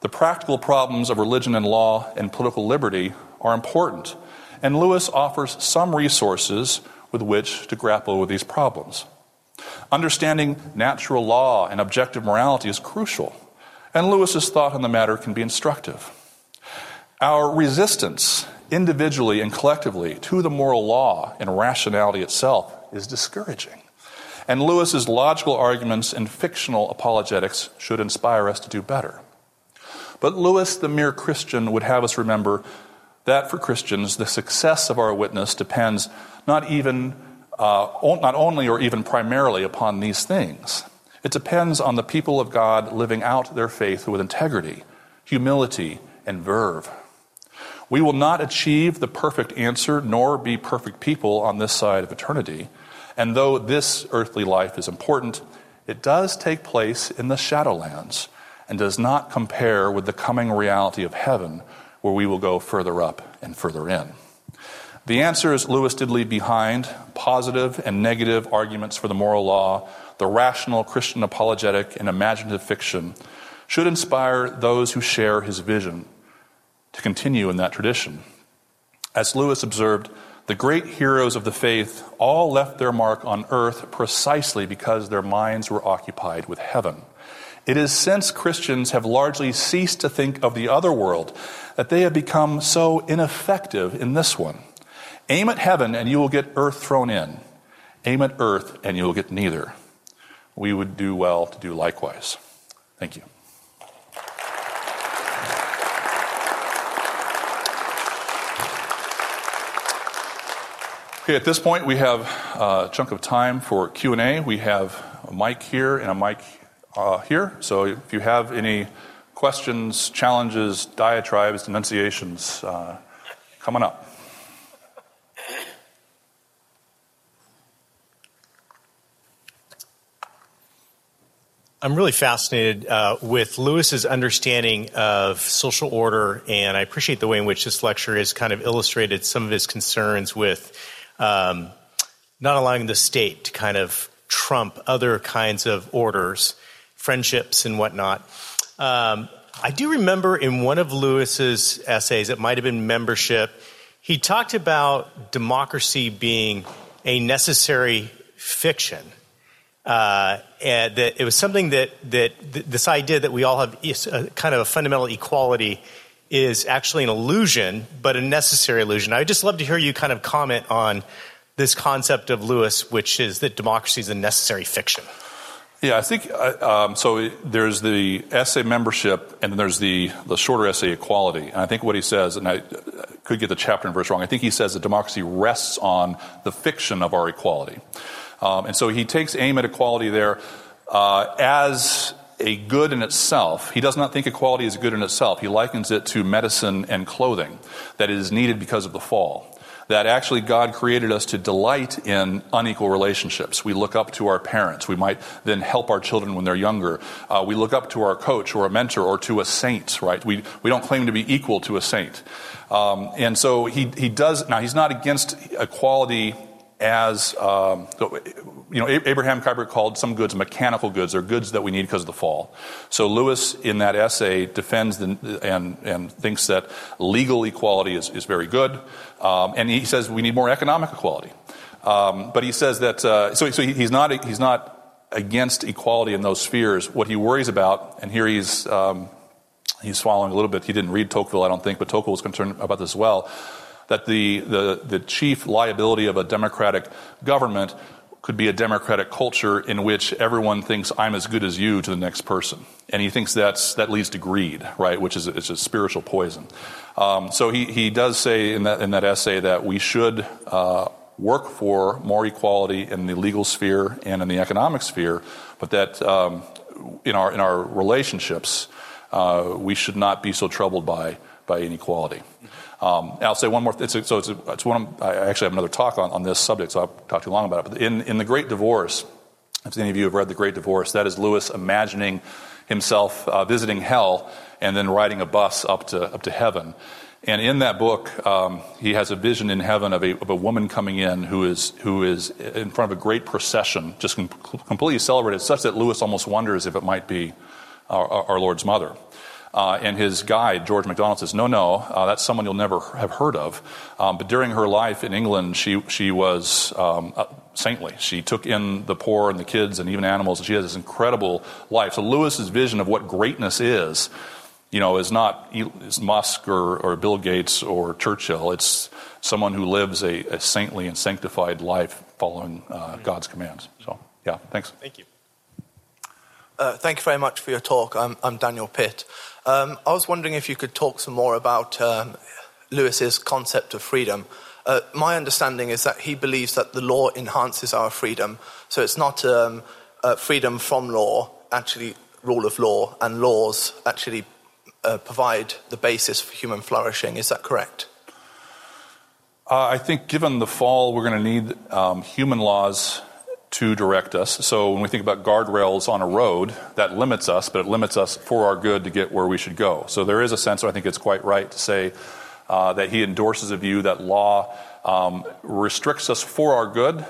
S2: The practical problems of religion and law and political liberty are important, and Lewis offers some resources with which to grapple with these problems. Understanding natural law and objective morality is crucial, and Lewis's thought on the matter can be instructive. Our resistance, individually and collectively, to the moral law and rationality itself is discouraging. And Lewis's logical arguments and fictional apologetics should inspire us to do better. But Lewis, the mere Christian, would have us remember that for Christians, the success of our witness depends not even, uh, not only or even primarily upon these things. It depends on the people of God living out their faith with integrity, humility, and verve. We will not achieve the perfect answer nor be perfect people on this side of eternity. And though this earthly life is important, it does take place in the shadowlands and does not compare with the coming reality of heaven where we will go further up and further in. The answers Lewis did leave behind positive and negative arguments for the moral law, the rational Christian apologetic, and imaginative fiction should inspire those who share his vision to continue in that tradition. As Lewis observed, the great heroes of the faith all left their mark on earth precisely because their minds were occupied with heaven. It is since Christians have largely ceased to think of the other world that they have become so ineffective in this one. Aim at heaven and you will get earth thrown in. Aim at earth and you will get neither. We would do well to do likewise. Thank you. Okay, at this point, we have a chunk of time for Q&A. We have a mic here and a mic uh, here. So if you have any questions, challenges, diatribes, denunciations, uh, coming up.
S3: I'm really fascinated uh, with Lewis's understanding of social order, and I appreciate the way in which this lecture has kind of illustrated some of his concerns with um, not allowing the state to kind of trump other kinds of orders, friendships, and whatnot. Um, I do remember in one of Lewis's essays, it might have been membership, he talked about democracy being a necessary fiction. Uh, and that it was something that, that this idea that we all have a, kind of a fundamental equality is actually an illusion, but a necessary illusion. I would just love to hear you kind of comment on this concept of Lewis, which is that democracy is a necessary fiction.
S2: Yeah, I think uh, um, so. There's the essay membership, and then there's the the shorter essay equality. And I think what he says, and I could get the chapter and verse wrong. I think he says that democracy rests on the fiction of our equality. Um, and so he takes aim at equality there uh, as a good in itself. He does not think equality is good in itself. He likens it to medicine and clothing that is needed because of the fall. That actually God created us to delight in unequal relationships. We look up to our parents. We might then help our children when they're younger. Uh, we look up to our coach or a mentor or to a saint, right? We, we don't claim to be equal to a saint. Um, and so he, he does, now he's not against equality as um, you know abraham kuyper called some goods mechanical goods. Or goods that we need because of the fall. So lewis in that essay defends the, and, and thinks that legal equality is, is very good. Um, and he says we need more economic equality. Um, but he says that uh, so, so he's not he's not against equality in those spheres. What he worries about and here he's um, he's swallowing a little bit. He didn't read tocqueville i don't think but tocqueville was concerned about this as well that the, the, the chief liability of a democratic government could be a democratic culture in which everyone thinks I'm as good as you to the next person. And he thinks that's, that leads to greed, right, which is it's a spiritual poison. Um, so he, he does say in that, in that essay that we should uh, work for more equality in the legal sphere and in the economic sphere, but that um, in, our, in our relationships, uh, we should not be so troubled by, by inequality. Um, I'll say one more. It's so it's, it's one. Of, I actually have another talk on, on this subject, so I'll talk too long about it. But in, in the Great Divorce, if any of you have read the Great Divorce, that is Lewis imagining himself uh, visiting hell and then riding a bus up to up to heaven. And in that book, um, he has a vision in heaven of a, of a woman coming in who is, who is in front of a great procession, just com- completely celebrated, such that Lewis almost wonders if it might be our, our Lord's mother. Uh, and his guide, George MacDonald, says, No, no, uh, that's someone you'll never have heard of. Um, but during her life in England, she, she was um, uh, saintly. She took in the poor and the kids and even animals. And she has this incredible life. So Lewis's vision of what greatness is, you know, is not is Musk or, or Bill Gates or Churchill. It's someone who lives a, a saintly and sanctified life following uh, God's commands. So, yeah, thanks.
S3: Thank you.
S4: Uh, thank you very much for your talk. I'm, I'm Daniel Pitt. Um, I was wondering if you could talk some more about um, Lewis's concept of freedom. Uh, my understanding is that he believes that the law enhances our freedom. So it's not um, uh, freedom from law, actually rule of law, and laws actually uh, provide the basis for human flourishing. Is that correct?
S2: Uh, I think given the fall, we're going to need um, human laws to direct us. So when we think about guardrails on a road, that limits us, but it limits us for our good to get where we should go. So there is a sense, I think it's quite right to say uh, that he endorses a view that law um, restricts us for our good,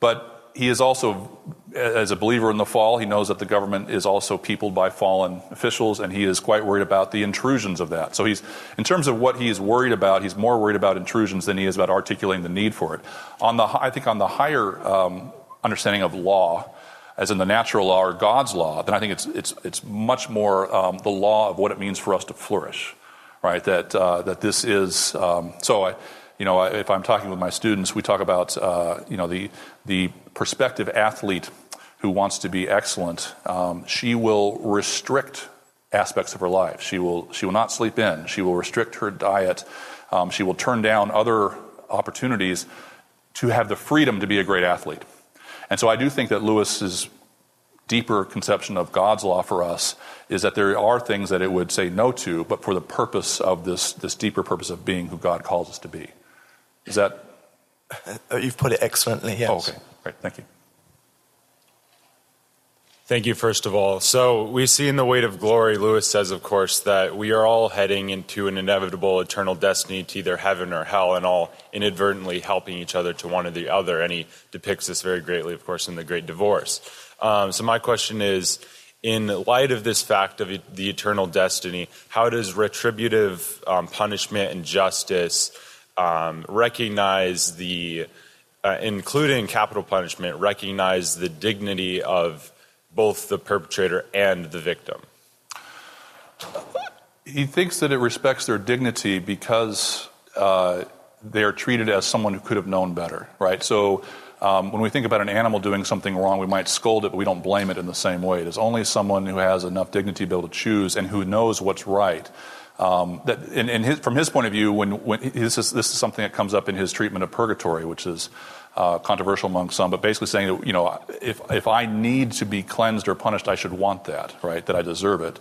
S2: but he is also, as a believer in the fall, he knows that the government is also peopled by fallen officials, and he is quite worried about the intrusions of that. So he's, in terms of what he is worried about, he's more worried about intrusions than he is about articulating the need for it. On the, I think on the higher um, understanding of law, as in the natural law or God's law, then I think it's, it's, it's much more um, the law of what it means for us to flourish, right? That, uh, that this is, um, so I, you know, if I'm talking with my students, we talk about, uh, you know, the, the prospective athlete who wants to be excellent, um, she will restrict aspects of her life. She will, she will not sleep in. She will restrict her diet. Um, she will turn down other opportunities to have the freedom to be a great athlete. And so I do think that Lewis's deeper conception of God's law for us is that there are things that it would say no to, but for the purpose of this, this deeper purpose of being who God calls us to be. Is that?
S4: You've put it excellently, yes.
S2: Oh, okay, great, thank you.
S5: Thank you, first of all. So, we see in The Weight of Glory, Lewis says, of course, that we are all heading into an inevitable eternal destiny to either heaven or hell, and all inadvertently helping each other to one or the other. And he depicts this very greatly, of course, in The Great Divorce. Um, so, my question is in light of this fact of the eternal destiny, how does retributive um, punishment and justice um, recognize the, uh, including capital punishment, recognize the dignity of both the perpetrator and the victim?
S2: He thinks that it respects their dignity because uh, they are treated as someone who could have known better, right? So um, when we think about an animal doing something wrong, we might scold it, but we don't blame it in the same way. It is only someone who has enough dignity to be able to choose and who knows what's right. Um, that, and, his, from his point of view, when, when this, is, this is something that comes up in his treatment of purgatory, which is uh, controversial among some, but basically saying that, you know, if, if I need to be cleansed or punished, I should want that, right? That I deserve it.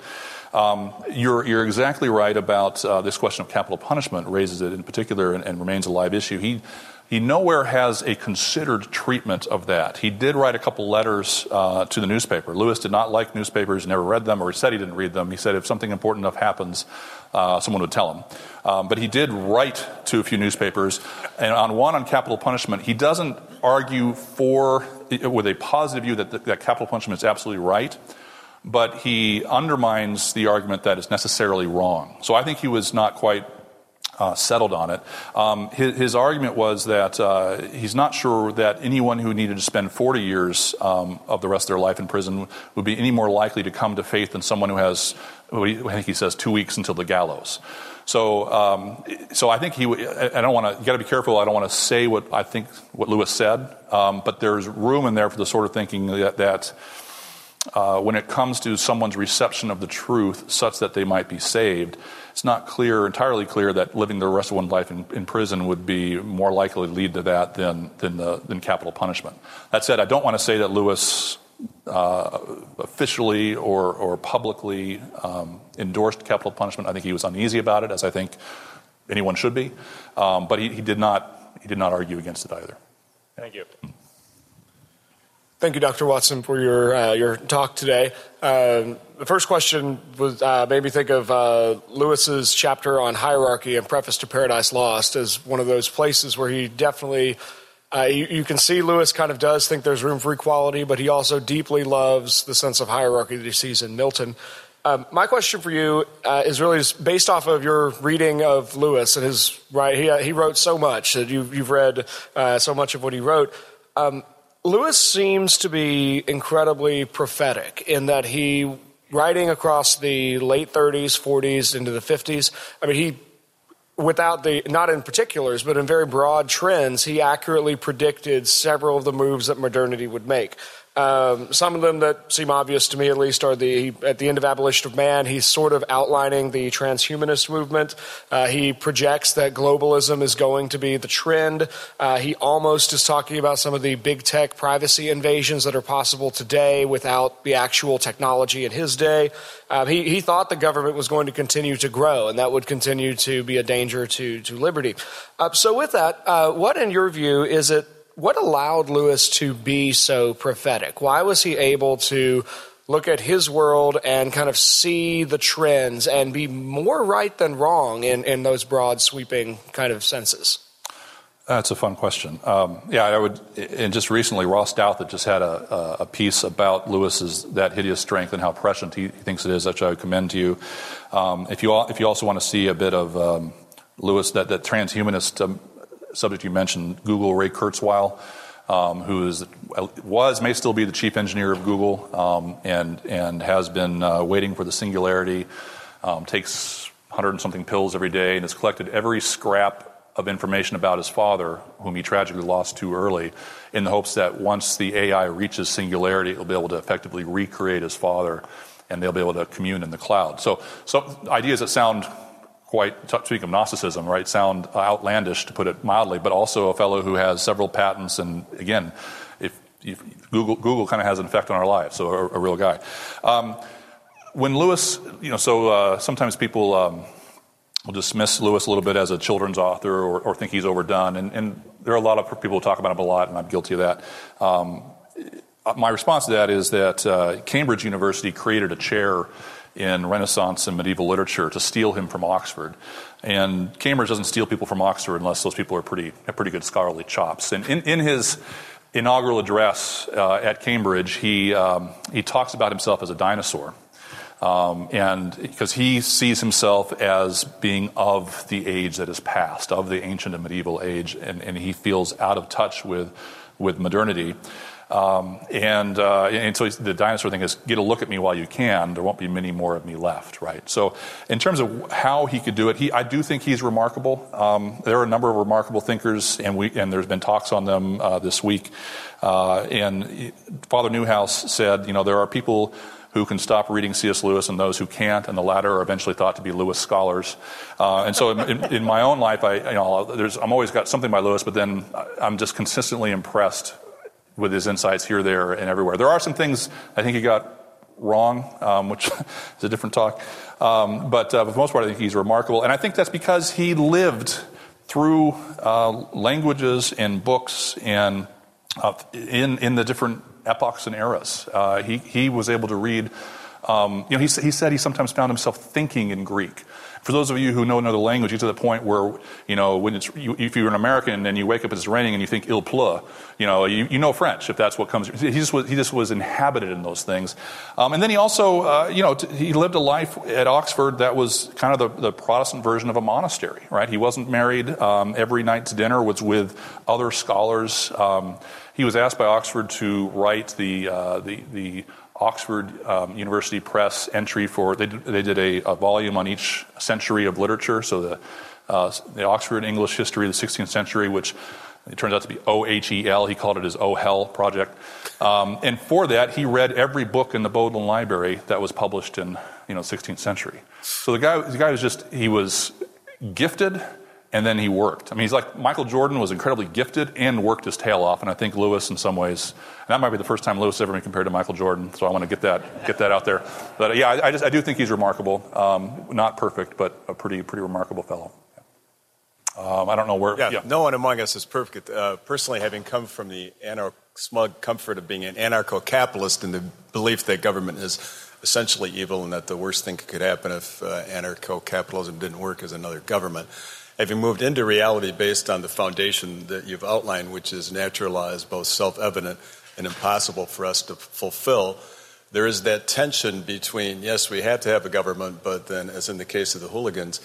S2: Um, you're, you're exactly right about uh, this question of capital punishment, raises it in particular and, and remains a live issue. He, he nowhere has a considered treatment of that. He did write a couple letters uh, to the newspaper. Lewis did not like newspapers, never read them, or he said he didn't read them. He said if something important enough happens, uh, someone would tell him. Um, but he did write to a few newspapers, and on one on capital punishment, he doesn't argue for with a positive view that, that capital punishment is absolutely right but he undermines the argument that it's necessarily wrong. So I think he was not quite uh, settled on it. Um, his, his, argument was that uh, he's not sure that anyone who needed to spend 40 years um, of the rest of their life in prison would be any more likely to come to faith than someone who has, I think he says, two weeks until the gallows. So, um, so I think he. I don't want to. You got to be careful. I don't want to say what I think what Lewis said, um, but there's room in there for the sort of thinking that, that uh, when it comes to someone's reception of the truth, such that they might be saved, it's not clear, entirely clear, that living the rest of one's life in, in prison would be more likely to lead to that than than, the, than capital punishment. That said, I don't want to say that Lewis uh, officially or, or publicly um, endorsed capital punishment. I think he was uneasy about it, as I think anyone should be. Um, but he, he, did not, he did not argue against it either.
S5: Thank you.
S6: Thank you, Dr. Watson, for your, uh, your talk today. Uh, the first question was, uh, made me think of uh, Lewis's chapter on hierarchy and Preface to Paradise Lost as one of those places where he definitely uh, you, you, can see Lewis kind of does think there's room for equality, but he also deeply loves the sense of hierarchy that he sees in Milton. Um, my question for you uh, is really based off of your reading of Lewis and his right. He, uh, he wrote so much that you, have read uh, so much of what he wrote. Um, Lewis seems to be incredibly prophetic in that he, writing across the late 30s, 40s, into the 50s, I mean, he without the not in particulars but in very broad trends he accurately predicted several of the moves that modernity would make um, some of them that seem obvious to me, at least, are the at the end of Abolition of Man. He's sort of outlining the transhumanist movement. Uh, he projects that globalism is going to be the trend. Uh, he almost is talking about some of the big tech privacy invasions that are possible today without the actual technology in his day. Uh, he, he thought the government was going to continue to grow, and that would continue to be a danger to to liberty. Uh, so, with that, uh, what, in your view, is it what allowed Lewis to be so prophetic? Why was he able to look at his world and kind of see the trends and be more right than wrong in, in those broad, sweeping kind of senses?
S2: That's a fun question. Um, yeah, I would, and just recently, Ross Douthat just had a, a, piece about Lewis's that hideous strength and how prescient he thinks it is, which I would commend to you. Um, if you if you also want to see a bit of um, Lewis, that that transhumanist um, subject you mentioned, Google, Ray Kurzweil, um, who is, was, may still be the chief engineer of Google um, and, and has been uh, waiting for the singularity, um, takes 100 and something pills every day, and has collected every scrap of information about his father, whom he tragically lost too early, in the hopes that once the AI reaches singularity, it'll be able to effectively recreate his father and they'll be able to commune in the cloud. So, so ideas that sound quite, speaking of Gnosticism, right, sound outlandish to put it mildly, but also a fellow who has several patents. And again, if, if Google, Google kind of has an effect on our lives, so a, a real guy. Um, when Lewis, you know, so uh, sometimes people um, will dismiss Lewis a little bit as a children's author or, or think he's overdone. And, and, there are a lot of people who talk about him a lot, and I'm guilty of that. Um, my response to that is that uh, Cambridge University created a chair in Renaissance and medieval literature to steal him from Oxford. And Cambridge doesn't steal people from Oxford unless those people are pretty have pretty good scholarly chops. And in, in his inaugural address uh, at Cambridge, he um, he talks about himself as a dinosaur. Um, and because he sees himself as being of the age that is past, of the ancient and medieval age, and, and he feels out of touch with, with modernity. Um, and, uh, and so the dinosaur thing is get a look at me while you can. There won't be many more of me left, right? So, in terms of how he could do it, he, I do think he's remarkable. Um, there are a number of remarkable thinkers, and, we, and there's been talks on them uh, this week. Uh, and Father Neuhaus said, you know, there are people who can stop reading C.S. Lewis and those who can't, and the latter are eventually thought to be Lewis scholars. Uh, and so, in, in, in, my own life, I, you know, I'm always got something by Lewis, but then I'm just consistently impressed with his insights here, there, and everywhere. There are some things I think he got wrong, um, which is a different talk. Um, but uh, for the most part, I think he's remarkable. And I think that's because he lived through uh, languages and books and uh, in, in the different epochs and eras. Uh, he, he was able to read, um, you know, he, he said he sometimes found himself thinking in Greek for those of you who know another language, you get to the point where, you know, when it's, you, if you're an American and you wake up and it's raining and you think il pleut, you know, you, you know French if that's what comes. He just was, he just was inhabited in those things. Um, and then he also, uh, you know, t- he lived a life at Oxford that was kind of the, the Protestant version of a monastery, right? He wasn't married. Um, every night to dinner was with other scholars. Um, he was asked by Oxford to write the, uh, the, the Oxford um, University Press entry for, they did, they did a, a, volume on each century of literature. So the, uh, the Oxford English History of the 16th Century, which it turns out to be O H E L. He called it his O Hell project. Um, and for that, he read every book in the Bodleian Library that was published in you know 16th century. So the guy, the guy was just he was gifted and then he worked. I mean, he's like Michael Jordan was incredibly gifted and worked his tail off. And I think Lewis, in some ways, and that might be the first time Lewis ever been compared to Michael Jordan. So I want to get that get that out there. But yeah, I, I just I do think he's remarkable. Um, not perfect, but a pretty pretty remarkable fellow. Um, I don't know where.
S7: Yeah, yeah, no one among us is perfect. Uh, personally, having come from the anarch smug comfort of being an anarcho-capitalist and the belief that government is essentially evil and that the worst thing could happen if uh, anarcho-capitalism didn't work is another government having moved into reality based on the foundation that you've outlined, which is natural law is both self evident and impossible for us to fulfill, there is that tension between, yes, we have to have a government, but then, as in the case of the hooligans,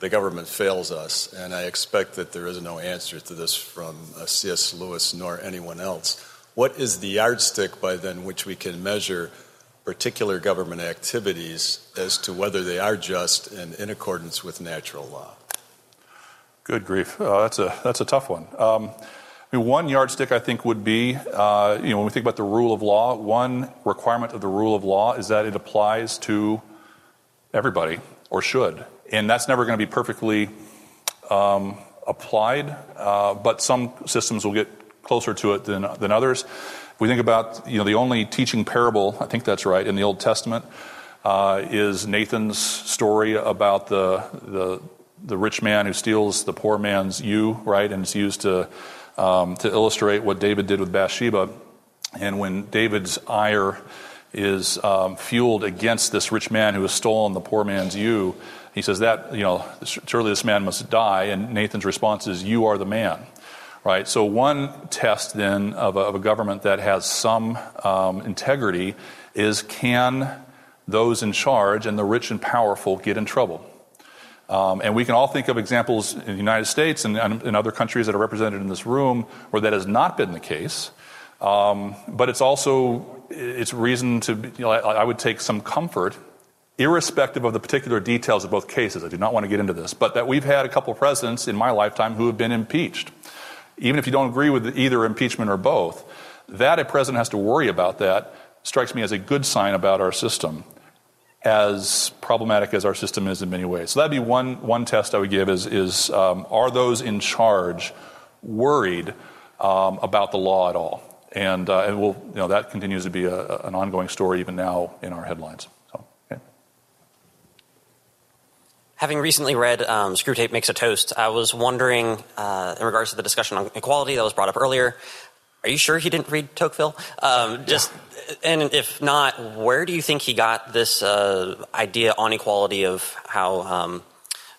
S7: the government fails us. And I expect that there is no answer to this from uh, C.S. Lewis nor anyone else. What is the yardstick by then which we can measure particular government activities as to whether they are just and in accordance with natural law?
S2: Good grief. Uh, that's, a, that's a tough one. Um, I mean, one yardstick, I think, would be uh, you know, when we think about the rule of law, one requirement of the rule of law is that it applies to everybody, or should. And that's never going to be perfectly um, applied, uh, but some systems will get closer to it than, than others. If we think about you know, the only teaching parable, I think that's right, in the Old Testament, uh, is Nathan's story about the, the the rich man who steals the poor man's ewe, right? And it's used to, um, to illustrate what David did with Bathsheba. And when David's ire is um, fueled against this rich man who has stolen the poor man's ewe, he says that, you know, surely this man must die. And Nathan's response is, You are the man. Right? So, one test then of a, of a government that has some um, integrity is can those in charge and the rich and powerful get in trouble? Um, and we can all think of examples in the United States and in other countries that are represented in this room where that has not been the case. Um, but it's also it's reason to you know, I, I, would take some comfort, irrespective of the particular details of both cases. I do not want to get into this, but that we've had a couple of presidents in my lifetime who have been impeached, even if you don't agree with either impeachment or both. That a president has to worry about that strikes me as a good sign about our system as problematic as our system is in many ways. So that'd be one, one test I would give is, is um, are those in charge worried um, about the law at all? And, uh, and we'll, you know, that continues to be a, an ongoing story even now in our headlines. So, okay.
S8: Having recently read um, Screwtape Makes a Toast, I was wondering, uh, in regards to the discussion on equality that was brought up earlier, Are you sure he didn't read Tocqueville? Um, just, and if not, where do you think he got this uh, idea on equality of how? Um,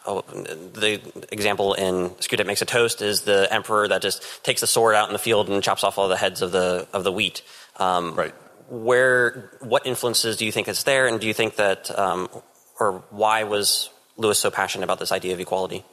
S8: oh, the example in Screwtape Makes a Toast is the emperor that just takes the sword out in the field and chops off all the heads of the of the wheat.
S2: Um, right.
S8: Where, what influences do you think is there, and do you think that, um, or why was Lewis so passionate about this idea of equality?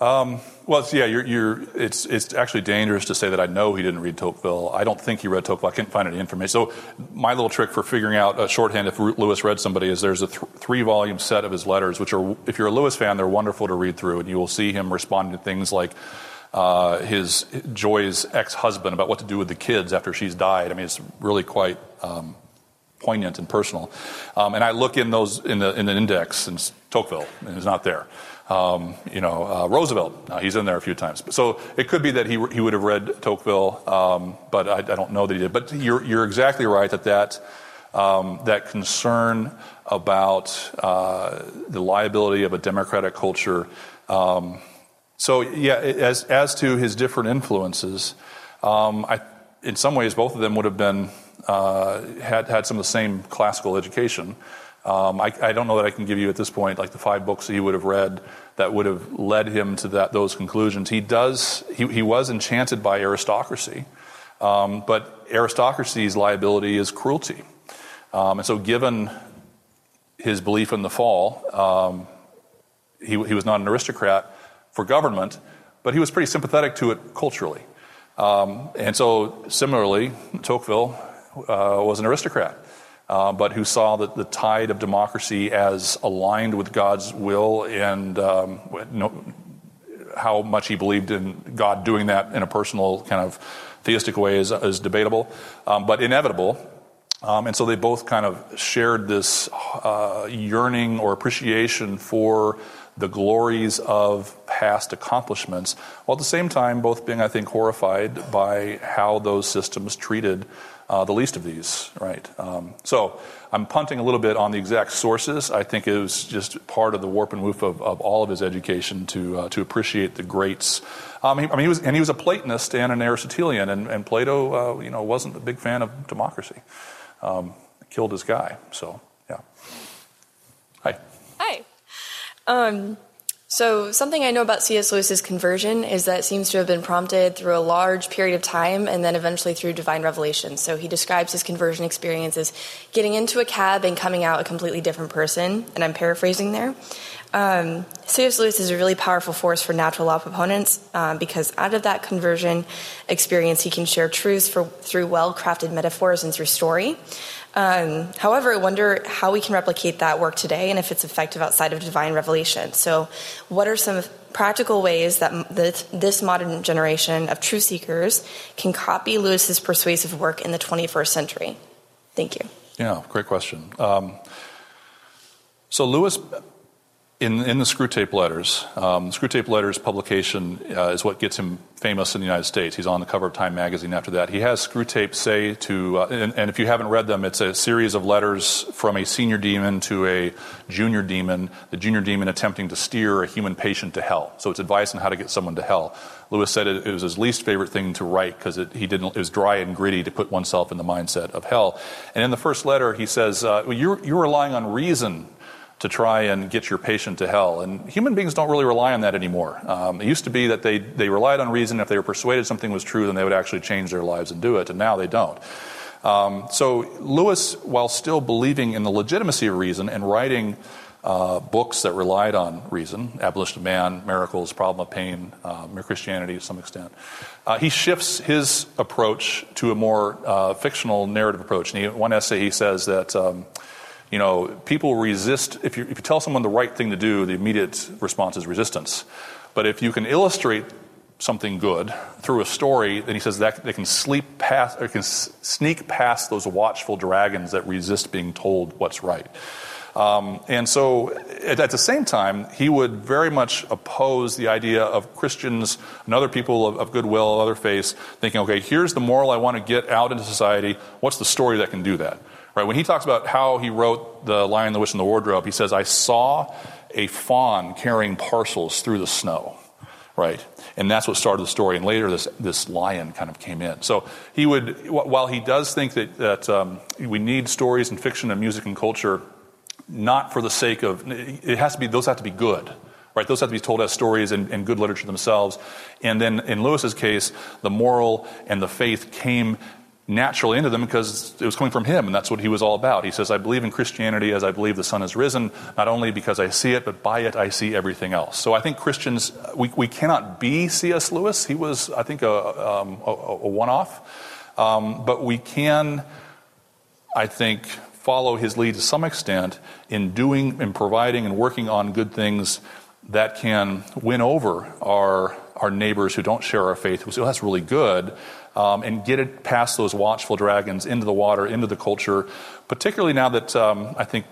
S2: Um, well, it's, yeah, you're, you're, it's, it's actually dangerous to say that I know he didn't read Tocqueville. I don't think he read Tocqueville. I can't find any information. So, my little trick for figuring out a shorthand if Lewis read somebody is there's a th- three volume set of his letters, which are, if you're a Lewis fan, they're wonderful to read through. And you will see him responding to things like uh, his Joy's ex husband about what to do with the kids after she's died. I mean, it's really quite. Um, poignant and personal, um, and I look in those in the in the index, and Tocqueville, and it's not there. Um, you know, uh, Roosevelt, uh, he's in there a few times. So it could be that he, he would have read Tocqueville, um, but I, I, don't know that he did. But you're, you're exactly right that that, um, that concern about uh, the liability of a democratic culture. Um, so, yeah, as, as to his different influences, um, I, in some ways, both of them would have been, uh, had, had some of the same classical education. Um, I, I, don't know that I can give you at this point like the five books that he would have read that would have led him to that, those conclusions. He does. He, he was enchanted by aristocracy, um, but aristocracy's liability is cruelty, um, and so given his belief in the fall, um, he, he was not an aristocrat for government, but he was pretty sympathetic to it culturally. Um, and so, similarly, Tocqueville uh, was an aristocrat uh, but who saw that the tide of democracy as aligned with God's will and um, how much he believed in God doing that in a personal kind of theistic way is, is debatable, um, but inevitable. Um, and so they both kind of shared this uh, yearning or appreciation for the glories of past accomplishments, while at the same time both being, I think, horrified by how those systems treated uh, the least of these, right? Um, so I'm punting a little bit on the exact sources. I think it was just part of the warp and woof of, of all of his education to uh, to appreciate the greats. Um, he, I mean, he was and he was a Platonist and an Aristotelian, and, and Plato, uh, you know, wasn't a big fan of democracy. Um, killed his guy. So yeah. Hi.
S9: Hi. So, something I know about C.S. Lewis's conversion is that it seems to have been prompted through a large period of time and then eventually through divine revelation. So, he describes his conversion experience as getting into a cab and coming out a completely different person, and I'm paraphrasing there. Um, C.S. Lewis is a really powerful force for natural law proponents um, because out of that conversion experience, he can share truths for, through well crafted metaphors and through story. Um, however, I wonder how we can replicate that work today and if it's effective outside of divine revelation. So, what are some practical ways that this modern generation of truth seekers can copy Lewis's persuasive work in the 21st century? Thank you.
S2: Yeah, great question. Um, so, Lewis in, in the Screwtape Letters, um, Screwtape Letters publication uh, is what gets him famous in the United States. He's on the cover of Time magazine after that. He has Screwtape say to, uh, and, and, if you haven't read them, it's a series of letters from a senior demon to a junior demon, the junior demon attempting to steer a human patient to hell. So it's advice on how to get someone to hell. Lewis said it, it was his least favorite thing to write because he didn't, it was dry and gritty to put oneself in the mindset of hell. And in the first letter, he says, uh, well, you're, you're relying on reason to try and get your patient to hell. And human beings don't really rely on that anymore. Um, it used to be that they, they relied on reason. If they were persuaded something was true, then they would actually change their lives and do it. And now they don't. Um, so Lewis, while still believing in the legitimacy of reason and writing uh, books that relied on reason, Abolition of Man, Miracles, Problem of Pain, uh, Mere Christianity to some extent, uh, he shifts his approach to a more uh, fictional narrative approach. And he, one essay he says that um, you know, people resist, if you, if you tell someone the right thing to do, the immediate response is resistance. But if you can illustrate something good through a story, then he says that they can sleep past or can sneak past those watchful dragons that resist being told what's right. Um, and so, at, the same time, he would very much oppose the idea of Christians and other people of, of goodwill, other faiths, thinking, okay, here's the moral I want to get out into society. What's the story that can do that? Right? When he talks about how he wrote The Lion, the Witch, and the Wardrobe, he says, I saw a fawn carrying parcels through the snow. right? And that's what started the story. And later, this this lion kind of came in. So he would, while he does think that that um, we need stories and fiction and music and culture, not for the sake of it has to be those have to be good. Right, those have to be told as stories and, and good literature themselves. And then in Lewis's case, the moral and the faith came naturally into them because it was coming from him, and that's what he was all about. He says, I believe in Christianity as I believe the sun has risen, not only because I see it, but by it I see everything else. So I think Christians, we, we cannot be C.S. Lewis. He was, I think, a, um, a, a one off. Um, but we can, I think, follow his lead to some extent in doing and providing and working on good things that can win over our, our neighbors who don't share our faith, who say, oh, that's really good um, and get it past those watchful dragons into the water, into the culture, particularly now that um, I think,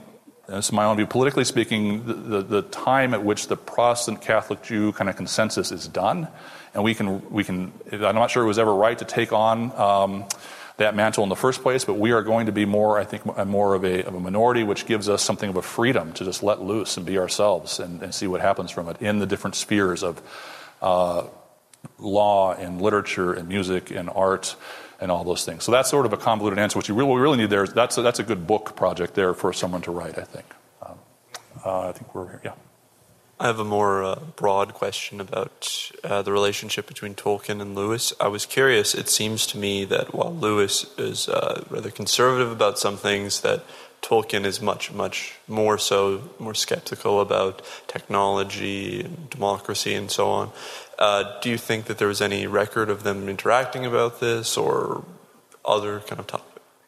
S2: this is my own view, politically speaking, the, the, the, time at which the Protestant Catholic Jew kind of consensus is done. And we can, we can, I'm not sure it was ever right to take on um, that mantle in the first place, but we are going to be more, I think, more of a, of a minority, which gives us something of a freedom to just let loose and be ourselves and, and see what happens from it in the different spheres of uh, law and literature and music and art and all those things. So that's sort of a convoluted answer. What you really, really need there is that's a, that's a good book project there for someone to write. I think. Um, uh, I think we're here. Yeah.
S10: I have a more uh, broad question about uh, the relationship between Tolkien and Lewis. I was curious. It seems to me that while Lewis is uh, rather conservative about some things, that Tolkien is much, much more so, more skeptical about technology and democracy and so on. Uh, do you think that there was any record of them interacting about this or other kind of topic?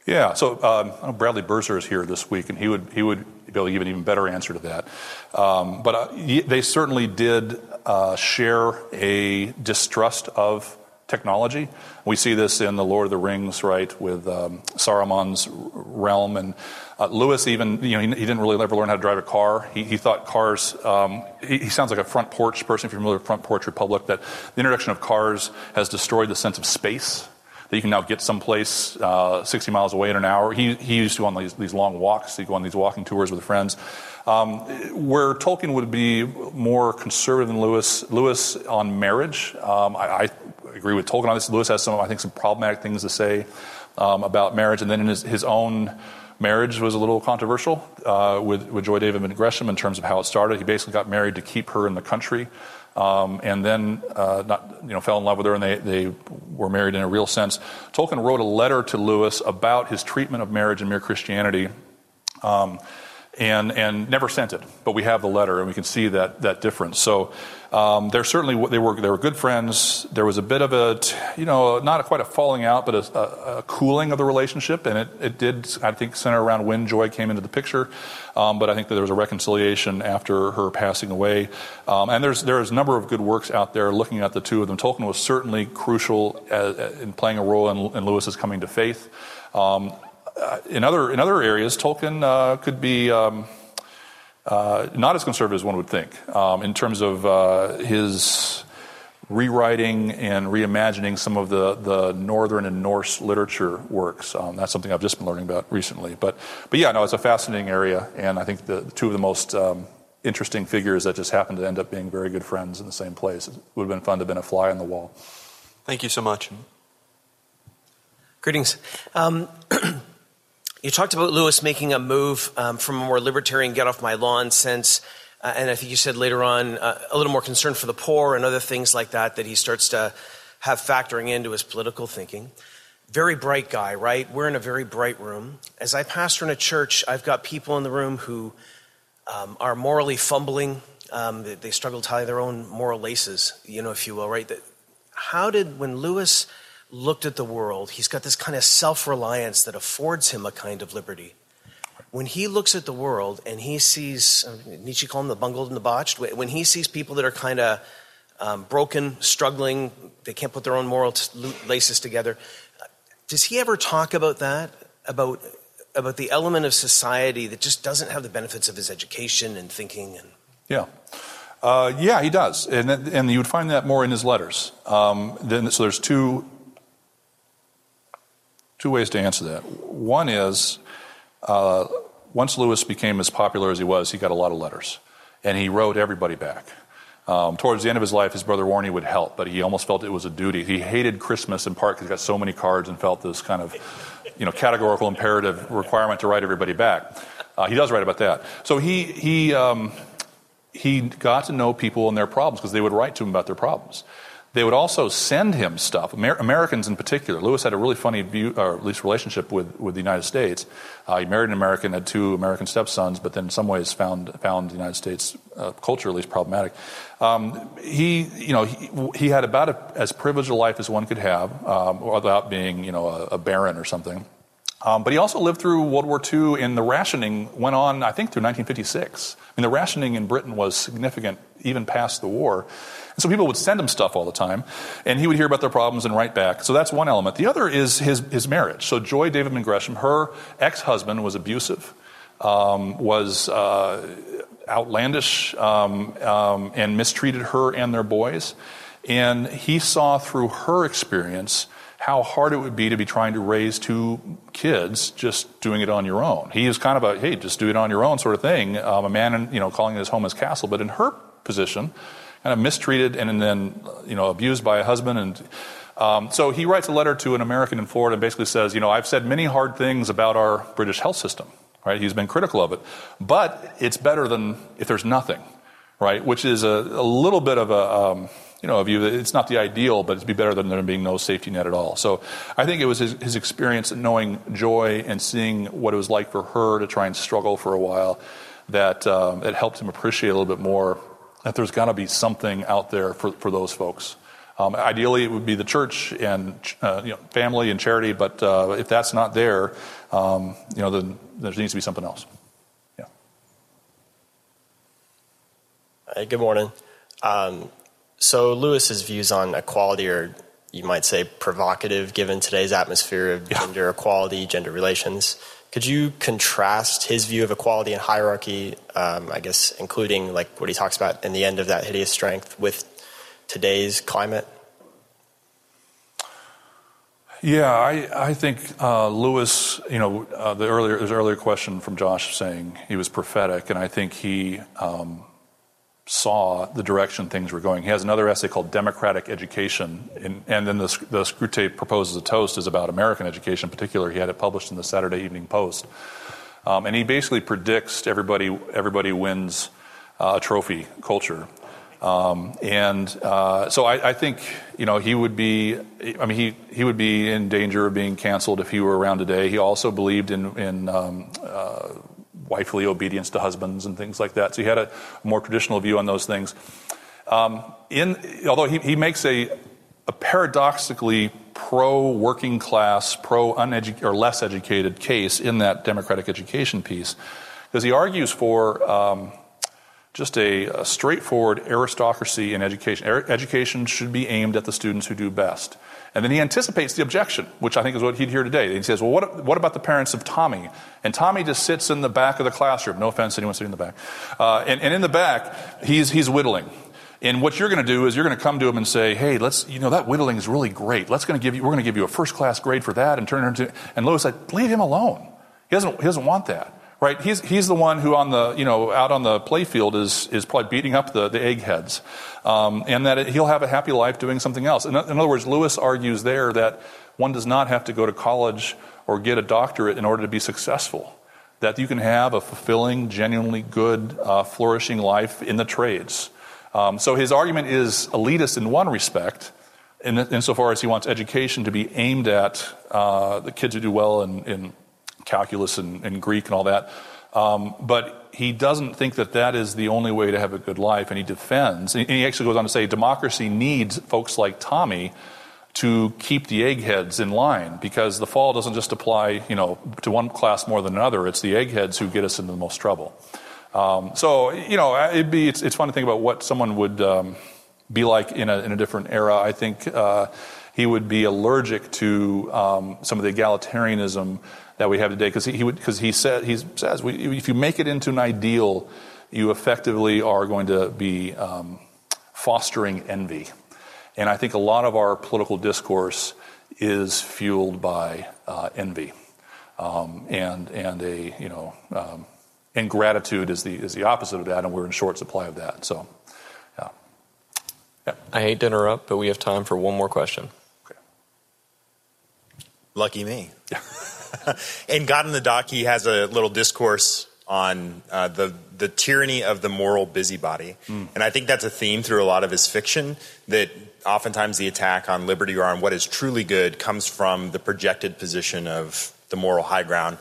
S2: Yeah, so um, Bradley Birzer is here this week, and he would he would be able to give an even better answer to that. Um, but uh, they certainly did uh, share a distrust of technology. We see this in the Lord of the Rings, right, with um, Saruman's realm, and uh, Lewis even, you know, he, he, didn't really ever learn how to drive a car. He, he thought cars. Um, he, he, sounds like a front porch person. If you're familiar with Front Porch Republic, that the introduction of cars has destroyed the sense of space. That you can now get someplace uh, 60 miles away in an hour. He, he used to go on these, these long walks. He'd go on these walking tours with friends. Um, where Tolkien would be more conservative than Lewis, Lewis on marriage, um, I, I, agree with Tolkien on this. Lewis has some, I think, some problematic things to say um, about marriage, and then in his, his own marriage was a little controversial uh, with, with Joy Davidman Gresham in terms of how it started. He basically got married to keep her in the country. Um, and then uh, not, you know, fell in love with her, and they, they were married in a real sense. Tolkien wrote a letter to Lewis about his treatment of marriage and mere Christianity, um, and, and never sent it. But we have the letter, and we can see that, that difference. So um, they're certainly they were they were good friends. There was a bit of a you know not a, quite a falling out, but a, a, a, cooling of the relationship, and it, it did I think center around when Joy came into the picture. Um, but I think that there was a reconciliation after her passing away. Um, and there's there's a number of good works out there looking at the two of them. Tolkien was certainly crucial as, in playing a role in, in Lewis's coming to faith. Um, uh, in other in other areas, Tolkien uh, could be. Um, uh, not as conservative as one would think um, in terms of uh, his rewriting and reimagining some of the, the Northern and Norse literature works. Um, that's something I've just been learning about recently. But, but yeah, no, it's a fascinating area, and I think the, the two of the most um, interesting figures that just happened to end up being very good friends in the same place. It would have been fun to have been a fly on the wall.
S10: Thank you so much.
S11: Greetings. Um, You talked about Lewis making a move um, from a more libertarian get off my lawn sense, uh, and I think you said later on uh, a little more concern for the poor and other things like that that he starts to have factoring into his political thinking. Very bright guy, right? We're in a very bright room. As I pastor in a church, I've got people in the room who um, are morally fumbling. Um, they, they struggle to tie their own moral laces, you know, if you will, right? That, how did, when Lewis looked at the world, he's got this kind of self reliance that affords him a kind of liberty. When he looks at the world and he sees, uh, Nietzsche called them the bungled and the botched, when he sees people that are kind of um, broken, struggling, they can't put their own moral t- laces together, does he ever talk about that? About, about the element of society that just doesn't have the benefits of his education and thinking? And...
S2: Yeah. Uh, yeah, he does, and and you would find that more in his letters. Um, then, so there's two two ways to answer that. One is uh, once Lewis became as popular as he was, he got a lot of letters, and he wrote everybody back. Um, towards the end of his life, his brother Warnie would help, but he almost felt it was a duty. He hated Christmas in part because he got so many cards and felt this kind of, you know, categorical imperative requirement to write everybody back. Uh, he does write about that. So he he um, he got to know people and their problems because they would write to him about their problems. They would also send him stuff. Amer- Americans in particular. Lewis had a really funny view, or at least relationship with, with the United States. Uh, he married an American, had two American stepsons, but then in some ways found found the United States uh, culture at least problematic. Um, he, you know, he, he had about a, as privileged a life as one could have, um, without being, you know, a, a baron or something. Um, but he also lived through World War II, and the rationing went on, I think, through 1956. I mean, the rationing in Britain was significant even past the war. So people would send him stuff all the time, and he would hear about their problems and write back. So that's one element. The other is his, his marriage. So Joy Davidman Gresham, her ex husband was abusive, um, was uh, outlandish, um, um, and mistreated her and their boys. And he saw through her experience how hard it would be to be trying to raise two kids just doing it on your own. He is kind of a, hey, just do it on your own sort of thing. Um, a man, in, you know, calling his home his castle. But in her position, kind of mistreated and then, you know, abused by a husband. And um, so he writes a letter to an American in Florida and basically says, you know, I've said many hard things about our British health system, right? He's been critical of it. But it's better than if there's nothing, right? Which is a, a little bit of a, um, you know, a view that it's not the ideal, but it'd be better than there being no safety net at all. So I think it was his, his experience knowing Joy and seeing what it was like for her to try and struggle for a while that, um, that helped him appreciate a little bit more that there's got to be something out there for, for those folks. Um, ideally, it would be the church and uh, you know, family and charity, but uh, if that's not there, um, you know, then there needs to be something else. Yeah.
S12: Hey, good morning. Um, so Lewis's views on equality are, you might say, provocative given today's atmosphere of yeah. gender equality, gender relations. Could you contrast his view of equality and hierarchy, um, I guess, including like what he talks about in the end of that hideous strength, with today's climate?
S2: Yeah, I, I think uh, Lewis, you know, uh, the earlier, there's earlier question from Josh saying he was prophetic, and I think he um, saw the direction things were going. He has another essay called Democratic Education, in, and then the, the Screwtape proposes a toast is about American education in particular. He had it published in the Saturday Evening Post. Um, and he basically predicts everybody, everybody wins uh, a trophy culture. Um, and uh, so I, I, think you know he would be. I mean, he he would be in danger of being canceled if he were around today. He also believed in in um, uh, wifely obedience to husbands and things like that. So he had a more traditional view on those things. Um, in, although he, he makes a, a paradoxically pro working class, pro uneducated or less educated case in that democratic education piece, because he argues for um, just a, a, straightforward aristocracy in education. Education should be aimed at the students who do best. And then he anticipates the objection, which I think is what he'd hear today. He says, Well, what, what about the parents of Tommy? And Tommy just sits in the back of the classroom. No offense to anyone sitting in the back. Uh, and, and in the back, he's, he's whittling. And what you're going to do is you're going to come to him and say, "Hey, let's, you know, that whittling is really great. Let's going to give you, we're going to give you a first class grade for that, and turn into." And Lewis said, "Leave him alone. He doesn't, he doesn't want that." Right? He's, he's the one who on the, you know, out on the playfield is, is probably beating up the, the eggheads. Um, and that it, he'll have a happy life doing something else. In, in other words, Lewis argues there that one does not have to go to college or get a doctorate in order to be successful. That you can have a fulfilling, genuinely good, uh, flourishing life in the trades. Um, so his argument is elitist in one respect, in, insofar as he wants education to be aimed at uh, the kids who do well in, in calculus and, and Greek and all that. Um, but he doesn't think that that is the only way to have a good life, and he defends. And he actually goes on to say democracy needs folks like Tommy to keep the eggheads in line because the fall doesn't just apply, you know, to one class more than another. It's the eggheads who get us into the most trouble. Um, so, you know, it'd be, it's, it's fun to think about what someone would um, be like in a, in a different era. I think uh, he would be allergic to um, some of the egalitarianism that we have today because he, he, would he said he says we, if you make it into an ideal, you effectively are going to be um, fostering envy, and I think a lot of our political discourse is fueled by uh, envy, um, and and a you know um, ingratitude is the is the opposite of that, and we're in short supply of that. So, yeah.
S13: I hate to interrupt, but we have time for one more question.
S14: Lucky me. in God in the Dock, he has a little discourse on uh, the the tyranny of the moral busybody, mm. and I think that's a theme through a lot of his fiction. That oftentimes the attack on liberty or on what is truly good comes from the projected position of the moral high ground.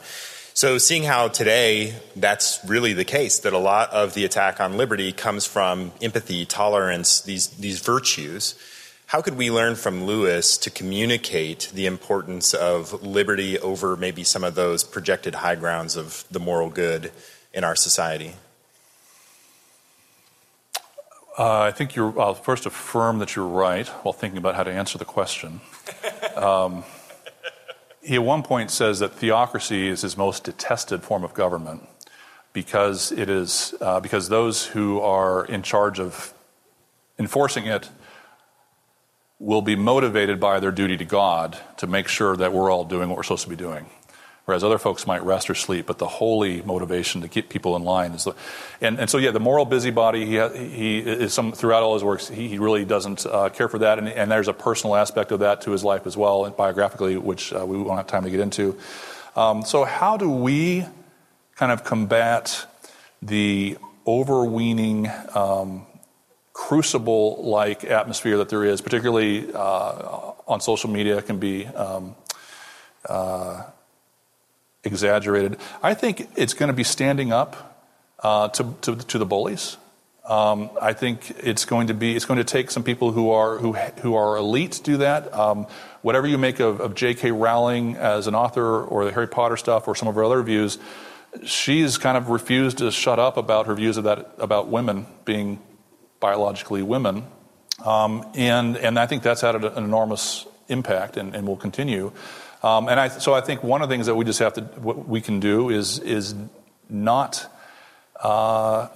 S14: So, seeing how today that's really the case, that a lot of the attack on liberty comes from empathy, tolerance, these, these virtues, how could we learn from Lewis to communicate the importance of liberty over maybe some of those projected high grounds of the moral good in our society?
S2: Uh, I think you're, I'll first affirm that you're right while thinking about how to answer the question. Um, he at one point says that theocracy is his most detested form of government because it is uh, because those who are in charge of enforcing it will be motivated by their duty to God to make sure that we're all doing what we're supposed to be doing. Whereas other folks might rest or sleep, but the holy motivation to keep people in line is the, and, and so yeah, the moral busybody. He he is some throughout all his works. He, he really doesn't uh, care for that, and, and, there's a personal aspect of that to his life as well, biographically, which uh, we won't have time to get into. Um, so how do we kind of combat the overweening um, crucible like atmosphere that there is, particularly uh, on social media, can be um, uh, exaggerated. I think it's going to be standing up uh, to, to, to, the bullies. Um, I think it's going to be it's going to take some people who are who who are elite to do that. Um, whatever you make of, of J.K. Rowling as an author, or the Harry Potter stuff, or some of her other views, she's kind of refused to shut up about her views of that about women being biologically women. Um, and, and I think that's had an enormous impact and, and will continue. Um, and I, so I think one of the things that we just have to, what we can do is, is not uh,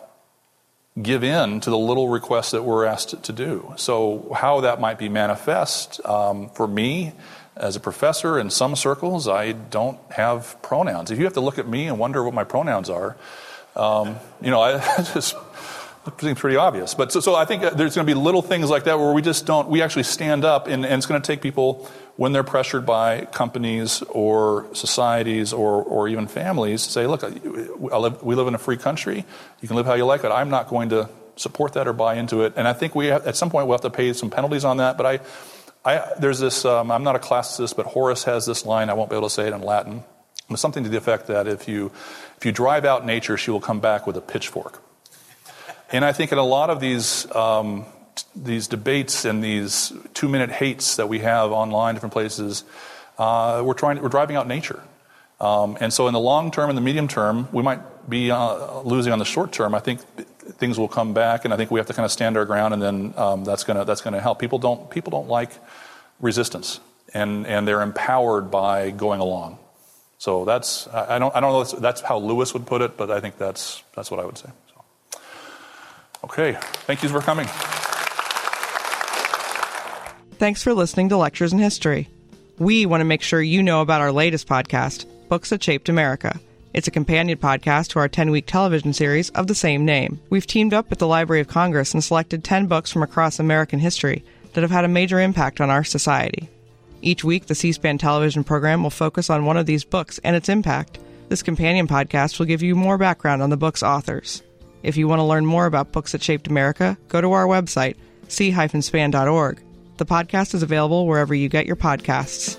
S2: give in to the little requests that we're asked to do. So, how that might be manifest um, for me as a professor in some circles, I don't have pronouns. If you have to look at me and wonder what my pronouns are, um, you know, I just seems pretty obvious. But so, so I think there's going to be little things like that where we just don't, we actually stand up, and, and it's going to take people when they're pressured by companies or societies or, or even families to say, look, live, we live in a free country. You can live how you like, but I'm not going to support that or buy into it. And I think we have, at some point we'll have to pay some penalties on that. But I, I there's this, um, I'm not a classicist, but Horace has this line, I won't be able to say it in Latin, but something to the effect that if you, if you drive out nature, she will come back with a pitchfork. And I think in a lot of these, um, these debates and these two minute hates that we have online, different places, uh, we're, trying, we're driving out nature. Um, and so, in the long term and the medium term, we might be uh, losing on the short term. I think things will come back, and I think we have to kind of stand our ground, and then um, that's going to that's going to help. People don't, people don't like resistance, and, and they're empowered by going along. So, that's, I don't, I don't know that's, that's how Lewis would put it, but I think that's, that's what I would say. Okay, thank you for coming.
S1: Thanks for listening to Lectures in History. We want to make sure you know about our latest podcast, Books That Shaped America. It's a companion podcast to our 10 week television series of the same name. We've teamed up with the Library of Congress and selected 10 books from across American history that have had a major impact on our society. Each week, the C SPAN television program will focus on one of these books and its impact. This companion podcast will give you more background on the book's authors. If you want to learn more about books that shaped America, go to our website, c-span.org. The podcast is available wherever you get your podcasts.